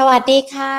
สวัสดีค่ะ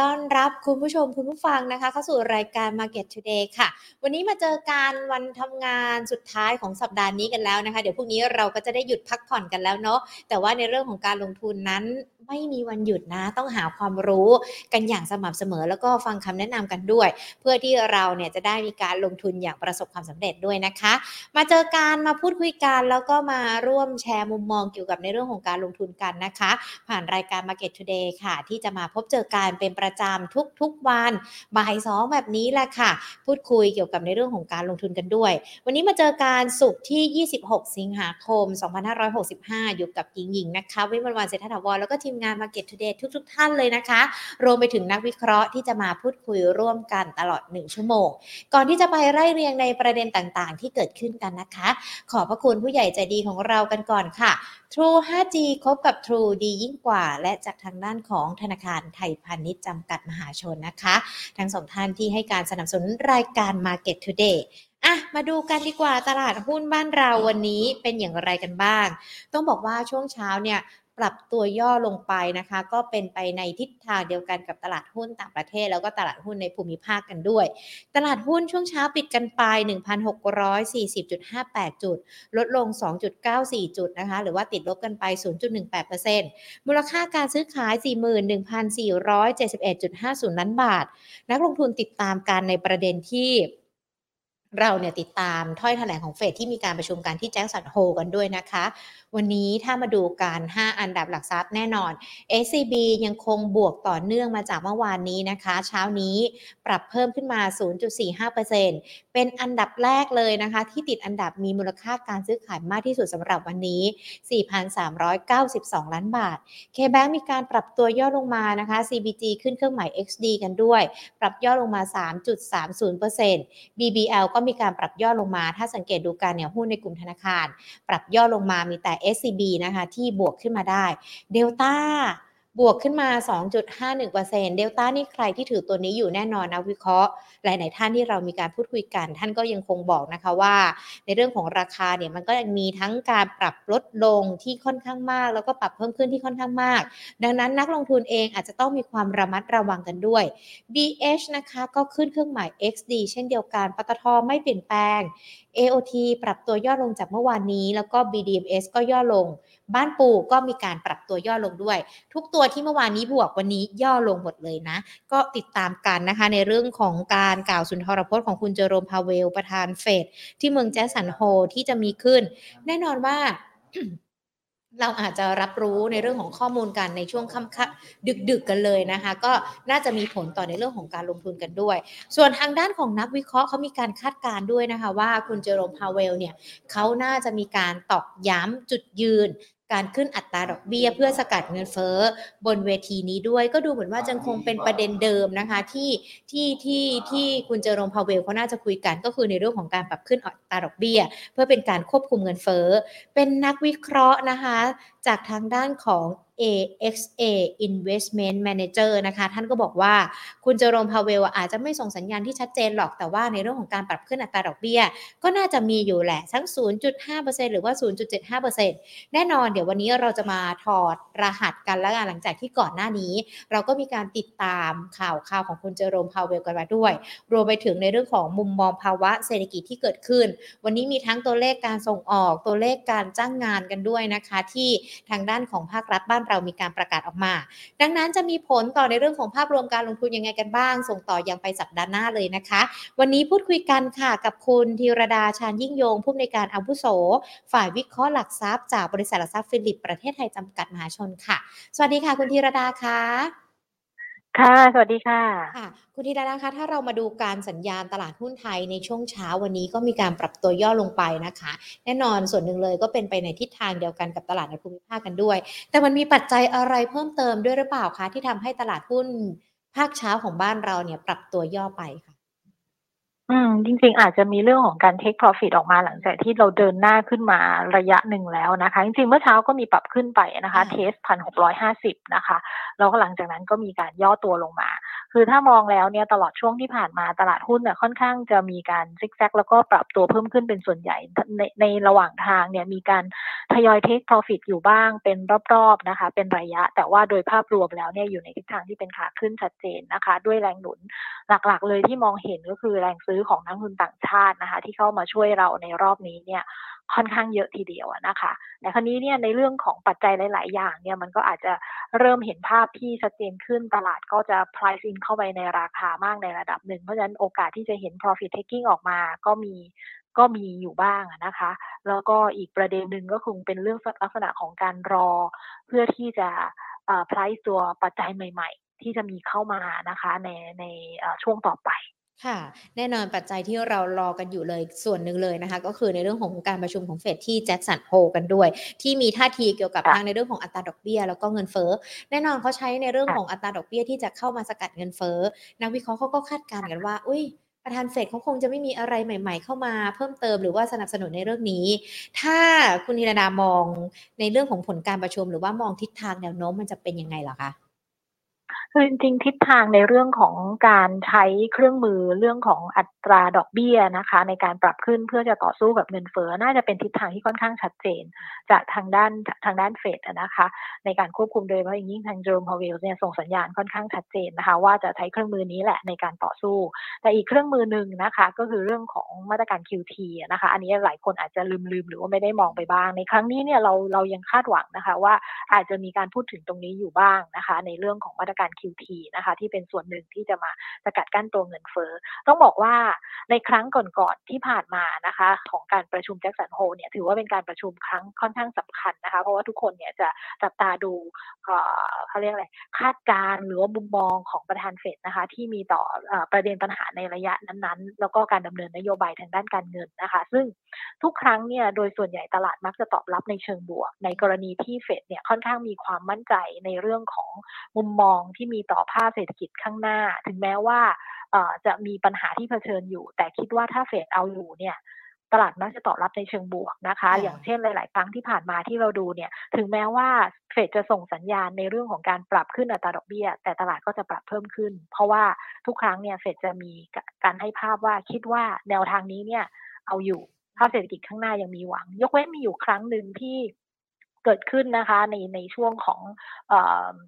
ต้อนรับคุณผู้ชมคุณผู้ฟังนะคะ เข้าสู่รายการ Market Today ค่ะ วันนี้มาเจอการวันทำงานสุดท้ายของสัปดาห์นี้กันแล้วนะคะ เดี๋ยวพรุ่งนี้เราก็จะได้หยุดพักผ่อนกันแล้วเนาะ แต่ว่าในเรื่องของการลงทุนนั้นไม่มีวันหยุดนะ ต้องหาความรู้กันอย่างสม่ำเสมอ แล้วก็ฟังคำแนะนำกันด้วย เพื่อที่เราเนี่ยจะได้มีการลงทุนอย่างประสบความสำเร็จด้วยนะคะ มาเจอการมาพูดคุยกันแล้วก็มาร่วมแชร์มุมมองเกี่ยวกับในเรื่องของการลงทุนกันนะคะ ผ่านรายการ Market Today ค่ะที่จะมาพบเจอการเป็นประจำทุกๆวันบ่ายสองแบบนี้แหละค่ะ พูดคุยเกี่ยวกับในเรื่องของการลงทุนกันด้วย วันนี้มาเจอการสุกที่ 26 สิงหาคม 2565 อยู่กับหญิงหญิงนะคะ วิมลวันเศรษฐถาวรแล้วก็ทีมงาน Market Today ทุก ๆ ท่านเลยนะคะ รวมไปถึงนักวิเคราะห์ที่จะมาพูดคุยร่วมกันตลอด 1 ชั่วโมง ก่อนที่จะไปไล่เรียงในประเด็นต่างๆ ที่เกิดขึ้นกันนะคะ ขอบพระคุณผู้ใหญ่ใจดีของเรากันก่อนค่ะ True 5G คบกับ True ดียิ่งกว่า และจากทางด้านของธนาคารไทยพาณิชย์จำกัดมหาชนนะคะ ทั้งสองท่านที่ให้การสนับสนุนรายการ Market Today อะมาดูกันดีกว่าตลาดหุ้นบ้านเราวันนี้เป็นอย่างไรกันบ้าง ต้องบอกว่าช่วงเช้าเนี่ย ปรับตัวย่อลงไปนะคะ ก็เป็นไปในทิศทางเดียวกันกับตลาดหุ้นต่างประเทศ แล้วก็ตลาดหุ้นในภูมิภาคกันด้วย ตลาดหุ้นช่วงเช้าปิดกันไป 1,640.58 จุด ลดลง 2.94 จุดนะคะ หรือว่าติดลบกันไป 0.18%มูลค่าการซื้อขาย 41,471.50 ล้านบาท นักลงทุนติดตามการในประเด็นที่ เราเนี่ยติดตามถ้อยแถลงของเฟดที่มีการประชุมกันที่แจ็คสันโฮกันด้วยนะคะ วันนี้ถ้ามาดูการ 5 อันดับหลักทรัพย์แน่นอน SCB ยังคงบวกต่อเนื่องมาจากเมื่อวานนี้นะคะ เช้านี้ปรับเพิ่มขึ้นมา 0.45%เป็นอันดับแรกเลยนะคะ ที่ติดอันดับมีมูลค่าการซื้อขายมากที่สุดสำหรับวันนี้ 4,392 ล้านบาท KBank มีการปรับตัวย่อลงมานะคะ CBG ขึ้นเครื่องหมาย XD กันด้วย ปรับย่อลงมา 3.30% BBL ก็มีการปรับย่อลงมา ถ้าสังเกตดูการเนี่ยหุ้นในกลุ่มธนาคาร ปรับย่อลงมามีแต่ SCB นะคะที่บวกขึ้นมาได้เดลต้า บวกขึ้นมา 2.51%เดลต้านี่ใครที่ถือตัวนี้อยู่แน่นอนนะวิเคราะห์ หลาย ๆ ท่านที่เรามีการพูดคุยกัน ท่านก็ยังคงบอกนะคะว่า ในเรื่องของราคาเนี่ยมันก็ยังมีทั้งการปรับลดลงที่ค่อนข้างมาก แล้วก็ปรับเพิ่มขึ้นที่ค่อนข้างมาก ดังนั้นนักลงทุนเองอาจจะต้องมีความระมัดระวังกันด้วย BH นะคะก็ขึ้นเครื่องหมาย XD เช่นเดียวกันปตทไม่เปลี่ยนแปลง AOT ปรับตัวย่อลงจากเมื่อวานนี้ แล้วก็ BDMs ก็ย่อลงบ้านปูก็มีการปรับตัวย่อลงด้วย ทุกตัวที่เมื่อวานนี้บวกวันนี้ย่อลงหมดเลยนะ ก็ติดตามกันนะคะในเรื่องของการกล่าวสุนทรพจน์ของคุณเจอโรมพาเวล ประธานเฟดที่เมืองแจสันโฮที่จะมีขึ้น แน่นอนว่าเราอาจจะรับรู้ในเรื่องของข้อมูลกันในช่วงค่ำค่ดึกๆกกันเลยนะคะ ก็น่าจะมีผลต่อในเรื่องของการลงทุนกันด้วย ส่วนทางด้านของนักวิเคราะห์เขามีการคาดการณ์ด้วยนะคะ ว่าคุณเจอโรมพาเวลเนี่ยเขาน่าจะมีการตอกย้ำจุดยืน การขึ้นอัตราดอกเบี้ย เพื่อสกัดเงินเฟ้อบนเวทีนี้ด้วย ก็ดูเหมือนว่าจะคงเป็นประเด็นเดิมนะคะ ที่ที่ที่ที่คุณเจอโรมพาเวลเขาน่าจะคุยกันก็คือในเรื่องของการปรับขึ้นอัตราดอกเบี้ย เพื่อเป็นการควบคุมเงินเฟ้อเป็นนักวิเคราะห์นะคะ จากทางด้านของ AXA Investment Manager นะคะ ท่านก็บอกว่าคุณเจอโรมพาเวลอาจจะไม่ส่งสัญญาณที่ชัดเจนหรอกแต่ว่าในเรื่องของการปรับขึ้นอัตราดอกเบี้ย ก็น่าจะมีอยู่แหละทั้ง 0.5%หรือว่า 0.75%แน่นอนเดี๋ยววันนี้เราจะมาถอดรหัสกันแล้วกันหลังจากที่ก่อนหน้านี้ เราก็มีการติดตามข่าวข่าวของคุณเจอโรมพาเวลกันมาด้วย รวมไปถึงในเรื่องของมุมมองภาวะเศรษฐกิจที่เกิดขึ้น วันนี้มีทั้งตัวเลขการส่งออกตัวเลขการจ้างงานกันด้วยนะคะ ที่ทางด้านของภาครัฐบ้านเรามีการประกาศออกมา ดังนั้นจะมีผลต่อในเรื่องของภาพรวมการลงทุนยังไงกันบ้าง ส่งต่อยังไปสัปดาห์หน้าเลยนะคะ วันนี้พูดคุยกันค่ะกับคุณธีรดาชาญยิ่งยงผู้อำนวยการอาวุโส ฝ่ายวิเคราะห์หลักทรัพย์จากบริษัทหลักทรัพย์ฟิลิปประเทศไทยจำกัดมหาชนค่ะ สวัสดีค่ะ คุณธีรดาค่ะ ค่ะ สวัสดีค่ะ ค่ะ คุณธีรดาคะ ถ้าเรามาดูการสัญญาณตลาดหุ้นไทยในช่วงเช้าวันนี้ก็มีการปรับตัวย่อลงไปนะคะ แน่นอนส่วนหนึ่งเลยก็เป็นไปในทิศทางเดียวกันกับตลาดในภูมิภาคกันด้วย แต่มันมีปัจจัยอะไรเพิ่มเติมด้วยหรือเปล่าคะที่ทำให้ตลาดหุ้นภาคเช้าของบ้านเราเนี่ยปรับตัวย่อไปค่ะ อืม จริงๆ อาจจะมีเรื่องของการ take profit ออกมาหลังจากที่เราเดินหน้าขึ้นมาระยะหนึ่งแล้วนะคะ จริงๆ เมื่อเช้าก็มีปรับขึ้นไปนะคะค่ะเทสพันหกร้อยห้าสิบนะคะ แล้วก็หลังจากนั้นก็มีการย่อตัวลงมา คือถ้ามองแล้วเนี่ยตลอดช่วงที่ผ่านมาตลาดหุ้นเนี่ยค่อนข้างจะมีการซิกแซกแล้วก็ปรับตัวเพิ่มขึ้นเป็นส่วนใหญ่ในในระหว่างทางเนี่ยมีการทยอยเทคโปรฟิตอยู่บ้างเป็นรอบๆนะคะเป็นระยะ แต่ว่าโดยภาพรวมแล้วเนี่ยอยู่ในทิศทางที่เป็นขาขึ้นชัดเจนนะคะ ด้วยแรงหนุนหลักๆ เลยที่มองเห็นก็คือแรงซื้อของนักลงทุนต่างชาตินะคะ ที่เข้ามาช่วยเราในรอบนี้เนี่ยค่อนข้างเยอะทีเดียวนะคะแต่คราวนี้เนี่ยในเรื่องของปัจจัยหลาย ๆ อย่างเนี่ยมันก็อาจจะเริ่มเห็นภาพที่ชัดเจนขึ้นตลาดก็จะ price in เข้าไปในราคามากในระดับหนึ่ง เพราะฉะนั้นโอกาสที่จะเห็น profit taking ออกมาก็มีก็มีอยู่บ้างนะคะ แล้วก็อีกประเด็นหนึ่งก็คงเป็นเรื่องลักษณะของการรอ เพื่อที่จะ price ตัวปัจจัยใหม่ ๆ ที่จะมีเข้ามานะคะในในช่วงต่อไป ค่ะ แน่นอนปัจจัยที่เรารอกันอยู่เลยส่วนหนึ่งเลยนะคะ ก็คือในเรื่องของการประชุมของเฟดที่แจ็คสันโฮกันด้วย ที่มีท่าทีเกี่ยวกับทางในเรื่องของอัตราดอกเบี้ยแล้วก็เงินเฟ้อแน่นอนเขาใช้ในเรื่องของอัตราดอกเบี้ยที่จะเข้ามาสกัดเงินเฟ้อนักวิเคราะห์เขาก็คาดการณ์กันว่า อุ้ยประธานเฟดเขาคงจะไม่มีอะไรใหม่ ๆ เข้ามาเพิ่มเติมหรือว่าสนับสนุนในเรื่องนี้ ถ้าคุณธีรดามองในเรื่องของผลการประชุม หรือว่ามองทิศทางแนวโน้มมันจะเป็นยังไงหรอคะ คือจริงๆทิศทางในเรื่องของการใช้เครื่องมือเรื่องของอัตราดอกเบี้ยนะคะ ในการปรับขึ้นเพื่อจะต่อสู้กับเงินเฟ้อน่าจะเป็นทิศทางที่ค่อนข้างชัดเจน จากทางด้านทางด้านเฟดนะคะ ในการควบคุมโดยเฉพาะยิ่งทางเจอโรมพาวเวลเนี่ยส่งสัญญาณค่อนข้างชัดเจนนะคะ ว่าจะใช้เครื่องมือนี้แหละในการต่อสู้ แต่อีกเครื่องมือหนึ่งนะคะ ก็คือเรื่องของมาตรการ QT นะคะ อันนี้หลายคนอาจจะลืมๆหรือว่าไม่ได้มองไปบ้าง ในครั้งนี้เนี่ยเราเรายังคาดหวังนะคะ ว่าอาจจะมีการพูดถึงตรงนี้อยู่บ้างนะคะ ในเรื่องของมาตรการ QT นะคะ ที่เป็นส่วนหนึ่งที่จะมาสกัดกั้นตัวเงินเฟ้อต้องบอกว่าในครั้งก่อนๆที่ผ่านมานะคะ ของการประชุมแจ็คสันโฮเนี่ยถือว่าเป็นการประชุมครั้งค่อนข้างสำคัญนะคะ เพราะว่าทุกคนเนี่ยจะจับตาดูเขาเรียกอะไรคาดการหรือว่ามุมมองของประธานเฟดนะคะ ที่มีต่อประเด็นปัญหาในระยะนั้นๆ แล้วก็การดำเนินนโยบายทางด้านการเงินนะคะ ซึ่งทุกครั้งเนี่ยโดยส่วนใหญ่ตลาดมักจะตอบรับในเชิงบวก ในกรณีที่เฟดเนี่ยค่อนข้างมีความมั่นใจในเรื่องของมุมมองที่มีต่อภาพเศรษฐกิจข้างหน้า ถึงแม้ว่าจะมีปัญหาที่เผชิญอยู่ แต่คิดว่าถ้าเฟดเอาอยู่เนี่ยตลาดน่าจะตอบรับในเชิงบวกนะคะ อย่างเช่นหลาย ๆ ครั้งที่ผ่านมาที่เราดูเนี่ย ถึงแม้ว่าเฟดจะส่งสัญญาณในเรื่องของการปรับขึ้นอัตราดอกเบี้ย แต่ตลาดก็จะปรับเพิ่มขึ้น เพราะว่าทุกครั้งเนี่ยเฟดจะมีการให้ภาพว่าคิดว่าแนวทางนี้เนี่ยเอาอยู่ภาพเศรษฐกิจข้างหน้ายังมีหวัง ยกเว้นมีอยู่ครั้งหนึ่งที่ เกิดขึ้นนะคะในในช่วงของอ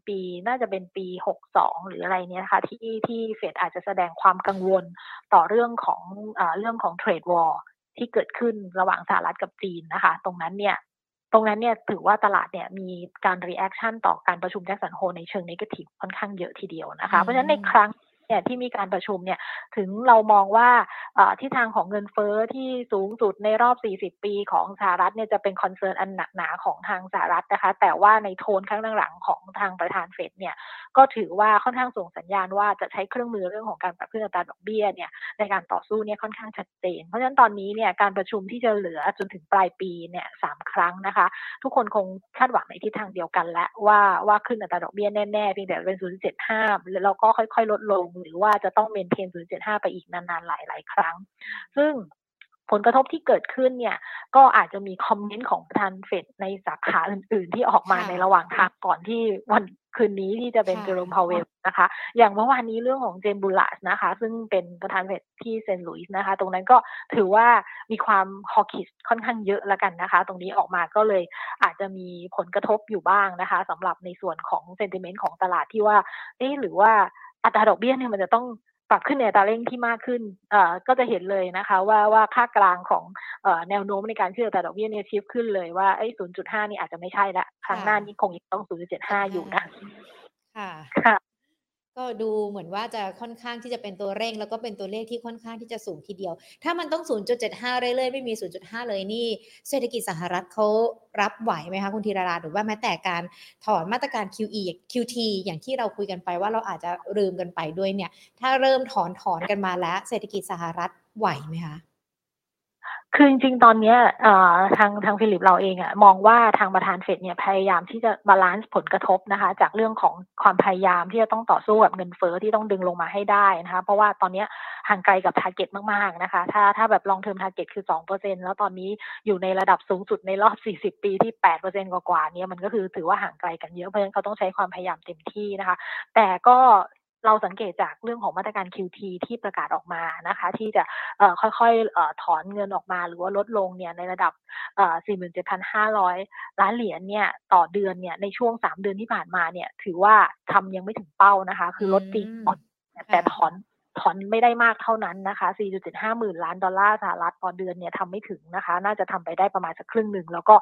ปีน่าจะเป็นปี 62 หรืออะไรเนี้ยค่ะที่ที่เฟดอาจจะแสดงความกังวลต่อเรื่องของอเรื่องของเทรดวอร์ที่เกิดขึ้นระหว่างสหรัฐกับจีนนะคะ ตรงนั้นเนี่ยตรงนั้นเนี่ยถือว่าตลาดเนี่ยมีการ reaction ต่อการประชุมแจ็คสันโฮลในเชิง negative ค่อนข้างเยอะทีเดียวนะคะ เพราะฉะนั้นในครั้ง เนี่ยที่มีการประชุมเนี่ยถึงเรามองว่าทิศทางของเงินเฟ้อที่สูงสุดในรอบ 40 ปีของสหรัฐเนี่ยจะเป็น concern อันหนักหนาของทางสหรัฐนะคะ แต่ว่าในโทนข้างหลังของทางประธานเฟดเนี่ยก็ถือว่าค่อนข้างส่งสัญญาณว่าจะใช้เครื่องมือเรื่องของการปรับขึ้นอัตราดอกเบี้ยเนี่ยในการต่อสู้เนี่ยค่อนข้างชัดเจน เพราะฉะนั้นตอนนี้เนี่ยการประชุมที่จะเหลือจนถึงปลายปีเนี่ยสามครั้งนะคะ ทุกคนคงคาดหวังในทิศทางเดียวกันและว่าว่าขึ้นอัตราดอกเบี้ยแน่ๆเพียงแต่เป็น 0.75 แล้วก็ค่อยๆ ลดลงหรือว่าจะต้อง maintain 0.75 ไปอีกนานๆ หลายๆ ครั้ง ซึ่งผลกระทบที่เกิดขึ้นเนี่ย ก็อาจจะมี comment ของประธานเฟดในสาขาอื่น ๆ ที่ออกมาในระหว่างทางก่อนที่วันคืนนี้ที่จะเป็นเจอโรมพาวเวลนะคะ อย่างเมื่อวานนี้เรื่องของเจมส์บูลลาร์ดนะคะ ซึ่งเป็นประธานเฟดที่เซนต์หลุยส์นะคะ ตรงนั้นก็ถือว่ามีความ hawkish ค่อนข้างเยอะละกันนะคะ ตรงนี้ออกมาก็เลยอาจจะมีผลกระทบอยู่บ้างนะคะสำหรับในส่วนของ sentiment ของตลาดที่ว่า เอ๊หรือว่า อัตราดอกเบี้ยเนี่ยมันจะต้องปรับขึ้นในอัตราเร่งที่มากขึ้นเอ่อก็จะเห็นเลยนะคะว่าว่าค่ากลางของเอ่อแนวโน้มในการขึ้นอัตราดอกเบี้ยเนี่ย shift ขึ้นเลยว่าไอ้ศูนย์จุดห้านี่อาจจะไม่ใช่ละครั้งหน้านี้คงยังต้องศูนย์จุดเจ็ดห้าอยู่นะค่ะค่ะ ก็ดูเหมือนว่าจะค่อนข้างที่จะเป็นตัวเร่ง แล้วก็เป็นตัวเลขที่ค่อนข้างที่จะสูงทีเดียว ถ้ามันต้อง 0.75 เรื่อยๆ ไม่มี 0.5 เลยนี่ เศรษฐกิจสหรัฐเขารับไหวไหมคะคุณธีรดาหรือว่าแม้แต่การถอนมาตรการ QE QT อย่างที่เราคุยกันไปว่าเราอาจจะลืมกันไปด้วยเนี่ย ถ้าเริ่มถอนถอนกันมาแล้ว เศรษฐกิจสหรัฐไหวไหมคะ คือจริงๆ ตอนนี้ทางทางฟิลิปเราเองอะมองว่าทางประธานเฟดเนี่ยพยายามที่จะ balance ผลกระทบนะคะ จากเรื่องของความพยายามที่จะต้องต่อสู้กับเงินเฟ้อที่ต้องดึงลงมาให้ได้นะคะ เพราะว่าตอนนี้ห่างไกลกับ target มากๆนะคะ ถ้าถ้าแบบ long term target คือ 2%แล้วตอนนี้อยู่ในระดับสูงสุดในรอบ 40 ปีที่ 8%กว่าๆเนี่ยมันก็คือถือว่าห่างไกลกันเยอะเพราะฉะนั้นเขาต้องใช้ความพยายามเต็มที่นะคะ แต่ก็ เราสังเกตจากเรื่องของมาตรการ QT ที่ประกาศออกมานะคะ ที่จะค่อยๆถอนเงินออกมา หรือว่าลดลงเนี่ยในระดับ 47,500 ล้านเหรียญเนี่ยต่อเดือนเนี่ยในช่วง 3 เดือนที่ผ่านมาเนี่ยถือว่าทำยังไม่ถึงเป้านะคะ คือลดจริงแต่ถอน ถอนไม่ได้มากเท่านั้นนะคะ 4.75 หมื่นล้านดอลลาร์สหรัฐต่อเดือนเนี่ยทำไม่ถึงนะคะ น่าจะทำไปได้ประมาณสักครึ่งหนึ่ง แล้วก็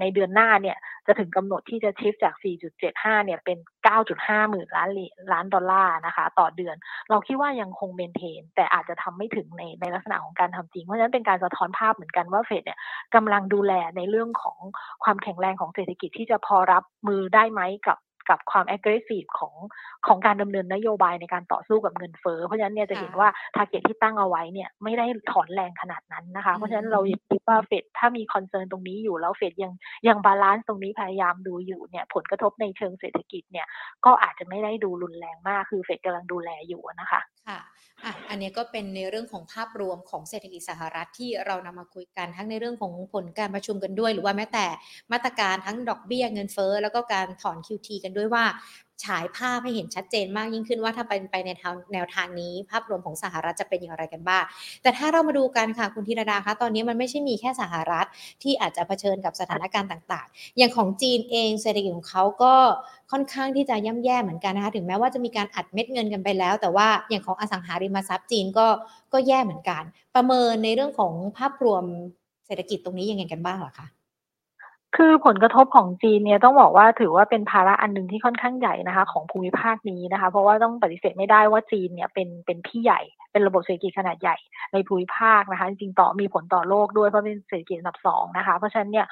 ในเดือนหน้าเนี่ยจะถึงกำหนดที่จะชิฟจาก 4.75 เนี่ยเป็น 9.5 หมื่นล้านล้านดอลลาร์นะคะ ต่อเดือน เราคิดว่ายังคงเมนเทน แต่อาจจะทำไม่ถึงในในลักษณะของการทำจริง เพราะฉะนั้นเป็นการสะท้อนภาพเหมือนกันว่าเฟดเนี่ยกำลังดูแลในเรื่องของความแข็งแรงของเศรษฐกิจที่จะพอรับมือได้ไหมกับ กับความ aggressive ของของการดำเนินนโยบายในการต่อสู้กับเงินเฟ้อเพราะฉะนั้นเนี่ยจะเห็นว่า target ที่ตั้งเอาไว้เนี่ยไม่ได้ถอนแรงขนาดนั้นนะคะ เพราะฉะนั้นเราคิดว่าเฟดถ้ามี concern ตรงนี้อยู่แล้วเฟดยังยัง balance ตรงนี้พยายามดูอยู่เนี่ยผลกระทบในเชิงเศรษฐกิจเนี่ยก็อาจจะไม่ได้ดูรุนแรงมากคือเฟดกำลังดูแลอยู่นะคะ ค่ะอะ อันนี้ก็เป็นในเรื่องของภาพรวมของเศรษฐกิจสหรัฐที่เรานำมาคุยกันทั้งในเรื่องของผลการประชุมกันด้วย หรือว่าแม้แต่มาตรการทั้งดอกเบี้ยเงินเฟ้อแล้วก็การถอน QT กันด้วยว่า ฉายภาพให้เห็นชัดเจนมากยิ่งขึ้นว่าถ้าเป็นไปในแนวทางนี้ ภาพรวมของสหรัฐจะเป็นอย่างไรกันบ้าง แต่ถ้าเรามาดูกันค่ะคุณธีรดาคะตอนนี้มันไม่ใช่มีแค่สหรัฐที่อาจจะเผชิญกับสถานการณ์ต่าง ๆ อย่างของจีนเองเศรษฐกิจของเขาก็ค่อนข้างที่จะย่ำแย่เหมือนกันนะคะถึงแม้ว่าจะมีการอัดเม็ดเงินกันไปแล้ว แต่ว่าอย่างของอสังหาริมทรัพย์จีนก็ก็แย่เหมือนกัน ประเมินในเรื่องของภาพรวมเศรษฐกิจตรงนี้ยังไงกันบ้างหรอคะ คือผลกระทบของจีนเนี่ยต้องบอกว่าถือว่าเป็นภาระอันหนึ่งที่ค่อนข้างใหญ่นะคะ ของภูมิภาคนี้นะคะ เพราะว่าต้องปฏิเสธไม่ได้ว่าจีนเนี่ยเป็นเป็นพี่ใหญ่ เป็นระบบเศรษฐกิจขนาดใหญ่ในภูมิภาคนะคะ จริงๆต่อมีผลต่อโลกด้วยเพราะเป็นเศรษฐกิจอันดับสองนะคะ เพราะฉะนั้นเนี่ย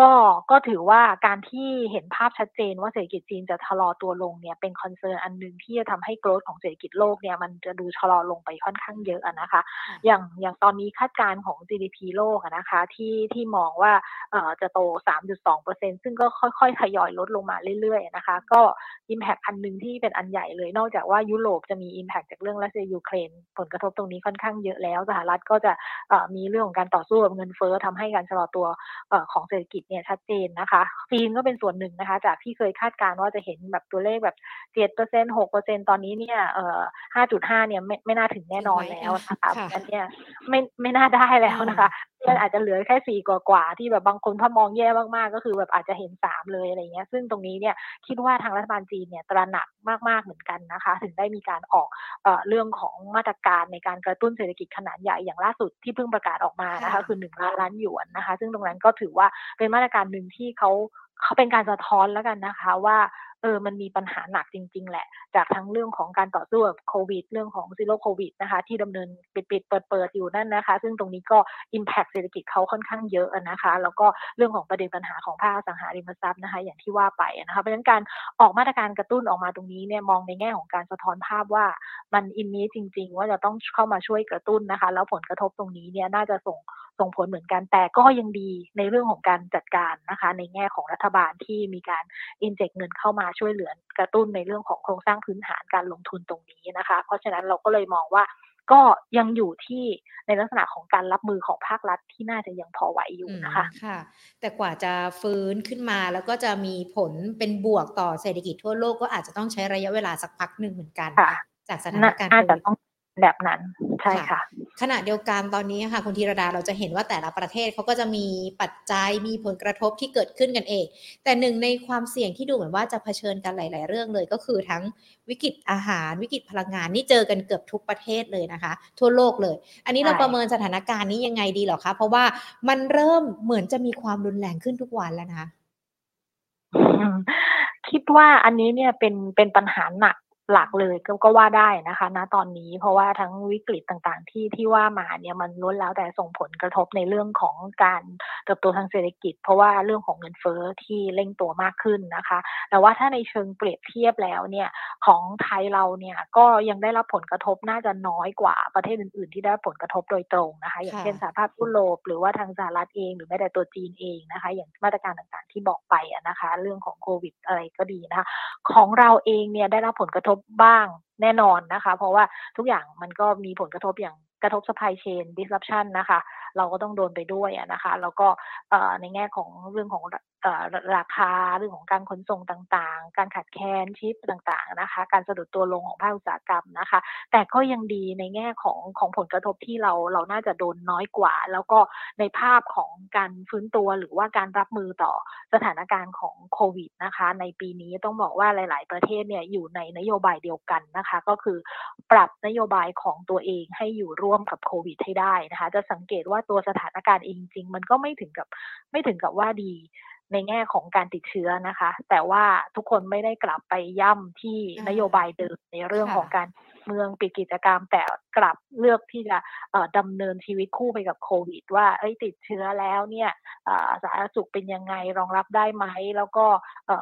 ก็ก็ถือว่าการที่เห็นภาพชัดเจนว่าเศรษฐกิจจีนจะชะลอตัวลงเนี่ยเป็น concern อันหนึ่งที่จะทำให้ growth ของเศรษฐกิจโลกเนี่ยมันจะดูชะลอลงไปค่อนข้างเยอะนะคะ อย่างอย่างตอนนี้คาดการณ์ของ GDP โลกนะคะที่ที่มองว่าเอ่อจะโต 3.2%ซึ่งก็ค่อยๆทยอยลดลงมาเรื่อยๆนะคะ ก็ Impact อันหนึ่งที่เป็นอันใหญ่เลยนอกจากว่ายุโรปจะมี Impact จากเรื่องรัสเซียยูเครนผลกระทบตรงนี้ค่อนข้างเยอะแล้วสหรัฐก็จะมีเรื่องของการต่อสู้กับเงินเฟ้อทำให้การชะลอตัวของเศรษฐกิจเนี่ยชัดเจนนะคะจีนก็เป็นส่วนหนึ่งนะคะ จากที่เคยคาดการณ์ว่าจะเห็นแบบตัวเลขแบบเจ็ดเปอร์เซ็นหกเปอร์เซ็นตอนนี้เนี่ยเอ่อห้าจุดห้าเนี่ยไม่ไม่น่าถึงแน่นอนแล้วนะคะเพราะฉะนั้นเนี่ยไม่ไม่น่าได้แล้วนะคะ มันอาจจะเหลือแค่สี่กว่าๆที่แบบบางคนถ้ามองแย่มากๆ ก็คือแบบอาจจะเห็นสามเลยอะไรเงี้ย ซึ่งตรงนี้เนี่ยคิดว่าทางรัฐบาลจีนเนี่ยตระหนักมากๆเหมือนกันนะคะ ถึงได้มีการออกเอ่อเรื่องของมาตรการในการกระตุ้นเศรษฐกิจขนาดใหญ่อย่างล่าสุดที่เพิ่งประกาศออกมานะคะ คือหนึ่งล้านล้านหยวนนะคะ ซึ่งตรงนั้นก็ถือว่าเป็นมาตรการหนึ่งที่เขาเขาเป็นการสะท้อนแล้วกันนะคะว่า เออมันมีปัญหาหนักจริง ๆ แหละ จากทั้งเรื่องของการต่อสู้กับโควิด เรื่องของซีโร่โควิดนะคะ ที่ดำเนินปิดปิดเปิดเปิดอยู่นั่นนะคะ ซึ่งตรงนี้ก็อิมแพคเศรษฐกิจเขาค่อนข้างเยอะนะคะ แล้วก็เรื่องของประเด็นปัญหาของภาคสังหาริมทรัพย์นะคะ อย่างที่ว่าไปนะคะเพราะฉะนั้นการออกมาตรการกระตุ้นออกมาตรงนี้เนี่ยมองในแง่ของการสะท้อนภาพว่ามันอินนี้จริง ๆ ว่าจะต้องเข้ามาช่วยกระตุ้นนะคะ แล้วผลกระทบตรงนี้เนี่ยน่าจะส่ง ส่งผลเหมือนกันแต่ก็ยังดีในเรื่องของการจัดการนะคะ ในแง่ของรัฐบาลที่มีการอินเจกเงินเข้ามาช่วยเหลือกระตุ้นในเรื่องของโครงสร้างพื้นฐานการลงทุนตรงนี้นะคะ เพราะฉะนั้นเราก็เลยมองว่าก็ยังอยู่ที่ในลักษณะของการรับมือของภาครัฐที่น่าจะยังพอไหวอยู่นะคะค่ะ แต่กว่าจะฟื้นขึ้นมาแล้วก็จะมีผลเป็นบวกต่อเศรษฐกิจทั่วโลกก็อาจจะต้องใช้ระยะเวลาสักพักหนึ่งเหมือนกัน จากสถานการณ์โควิด แบบนั้นใช่ค่ะ ขณะเดียวกันตอนนี้ค่ะคุณธีรดาเราจะเห็นว่าแต่ละประเทศเขาก็จะมีปัจจัยมีผลกระทบที่เกิดขึ้นกันเอง แต่หนึ่งในความเสี่ยงที่ดูเหมือนว่าจะเผชิญกันหลาย ๆ เรื่องเลยก็คือทั้งวิกฤตอาหารวิกฤตพลังงานนี่เจอกันเกือบทุกประเทศเลยนะคะ ทั่วโลกเลย อันนี้เราประเมินสถานการณ์นี้ยังไงดีหรอคะเพราะว่ามันเริ่มเหมือนจะมีความรุนแรงขึ้นทุกวันแล้วนะคะคิดว่าอันนี้เนี่ยเป็นเป็นปัญหาหนัก หลักเลยก็ก็ว่าได้นะคะณตอนนี้เพราะว่าทั้งวิกฤตต่างๆ ที่ที่ว่ามาเนี่ยมันล้วนแล้วแต่ส่งผลกระทบในเรื่องของการเติบโตทางเศรษฐกิจ เพราะว่าเรื่องของเงินเฟ้อที่เร่งตัวมากขึ้นนะคะ แต่ว่าถ้าในเชิงเปรียบเทียบแล้วเนี่ยของไทยเราเนี่ยก็ยังได้รับผลกระทบน่าจะน้อยกว่าประเทศอื่นๆ ที่ได้ผลกระทบโดยตรงนะคะ อย่างเช่นสหภาพยุโรปหรือว่าทางสหรัฐเองหรือแม้แต่ตัวจีนเองนะคะ อย่างมาตรการต่างๆที่บอกไปนะคะ เรื่องของโควิดอะไรก็ดีนะคะของเราเองเนี่ยได้รับผลกระทบบ้างแน่นอนนะคะ เพราะว่าทุกอย่างมันก็มีผลกระทบอย่างกระทบ supply chain disruption นะคะ เราก็ต้องโดนไปด้วยนะคะ แล้วก็ในแง่ของเรื่องของราคาเรื่องของการขนส่งต่างๆ การขาดแคลนชิปต่างๆนะคะ การสะดุดตัวลงของภาคอุตสาหกรรมนะคะ แต่ก็ยังดีในแง่ของของผลกระทบที่เราเราน่าจะโดนน้อยกว่า แล้วก็ในภาพของการฟื้นตัวหรือว่าการรับมือต่อสถานการณ์ของโควิดนะคะ ในปีนี้ต้องบอกว่าหลาย ๆ ประเทศเนี่ยอยู่ในนโยบายเดียวกันนะคะ ก็คือปรับนโยบายของตัวเองให้อยู่ร่วมกับโควิดให้ได้นะคะ จะสังเกตว่าตัวสถานการณ์เองจริง มันก็ไม่ถึงกับไม่ถึงกับว่าดีในแง่ของการติดเชื้อนะคะ แต่ว่าทุกคนไม่ได้กลับไปย่ำที่นโยบายเดิมในเรื่องของการเมืองปิดกิจกรรมแต่กลับเลือกที่จะดำเนินชีวิตคู่ไปกับโควิด ว่าเอ้ยติดเชื้อแล้วเนี่ยสาธารณสุขเป็นยังไงรองรับได้ไหม แล้วก็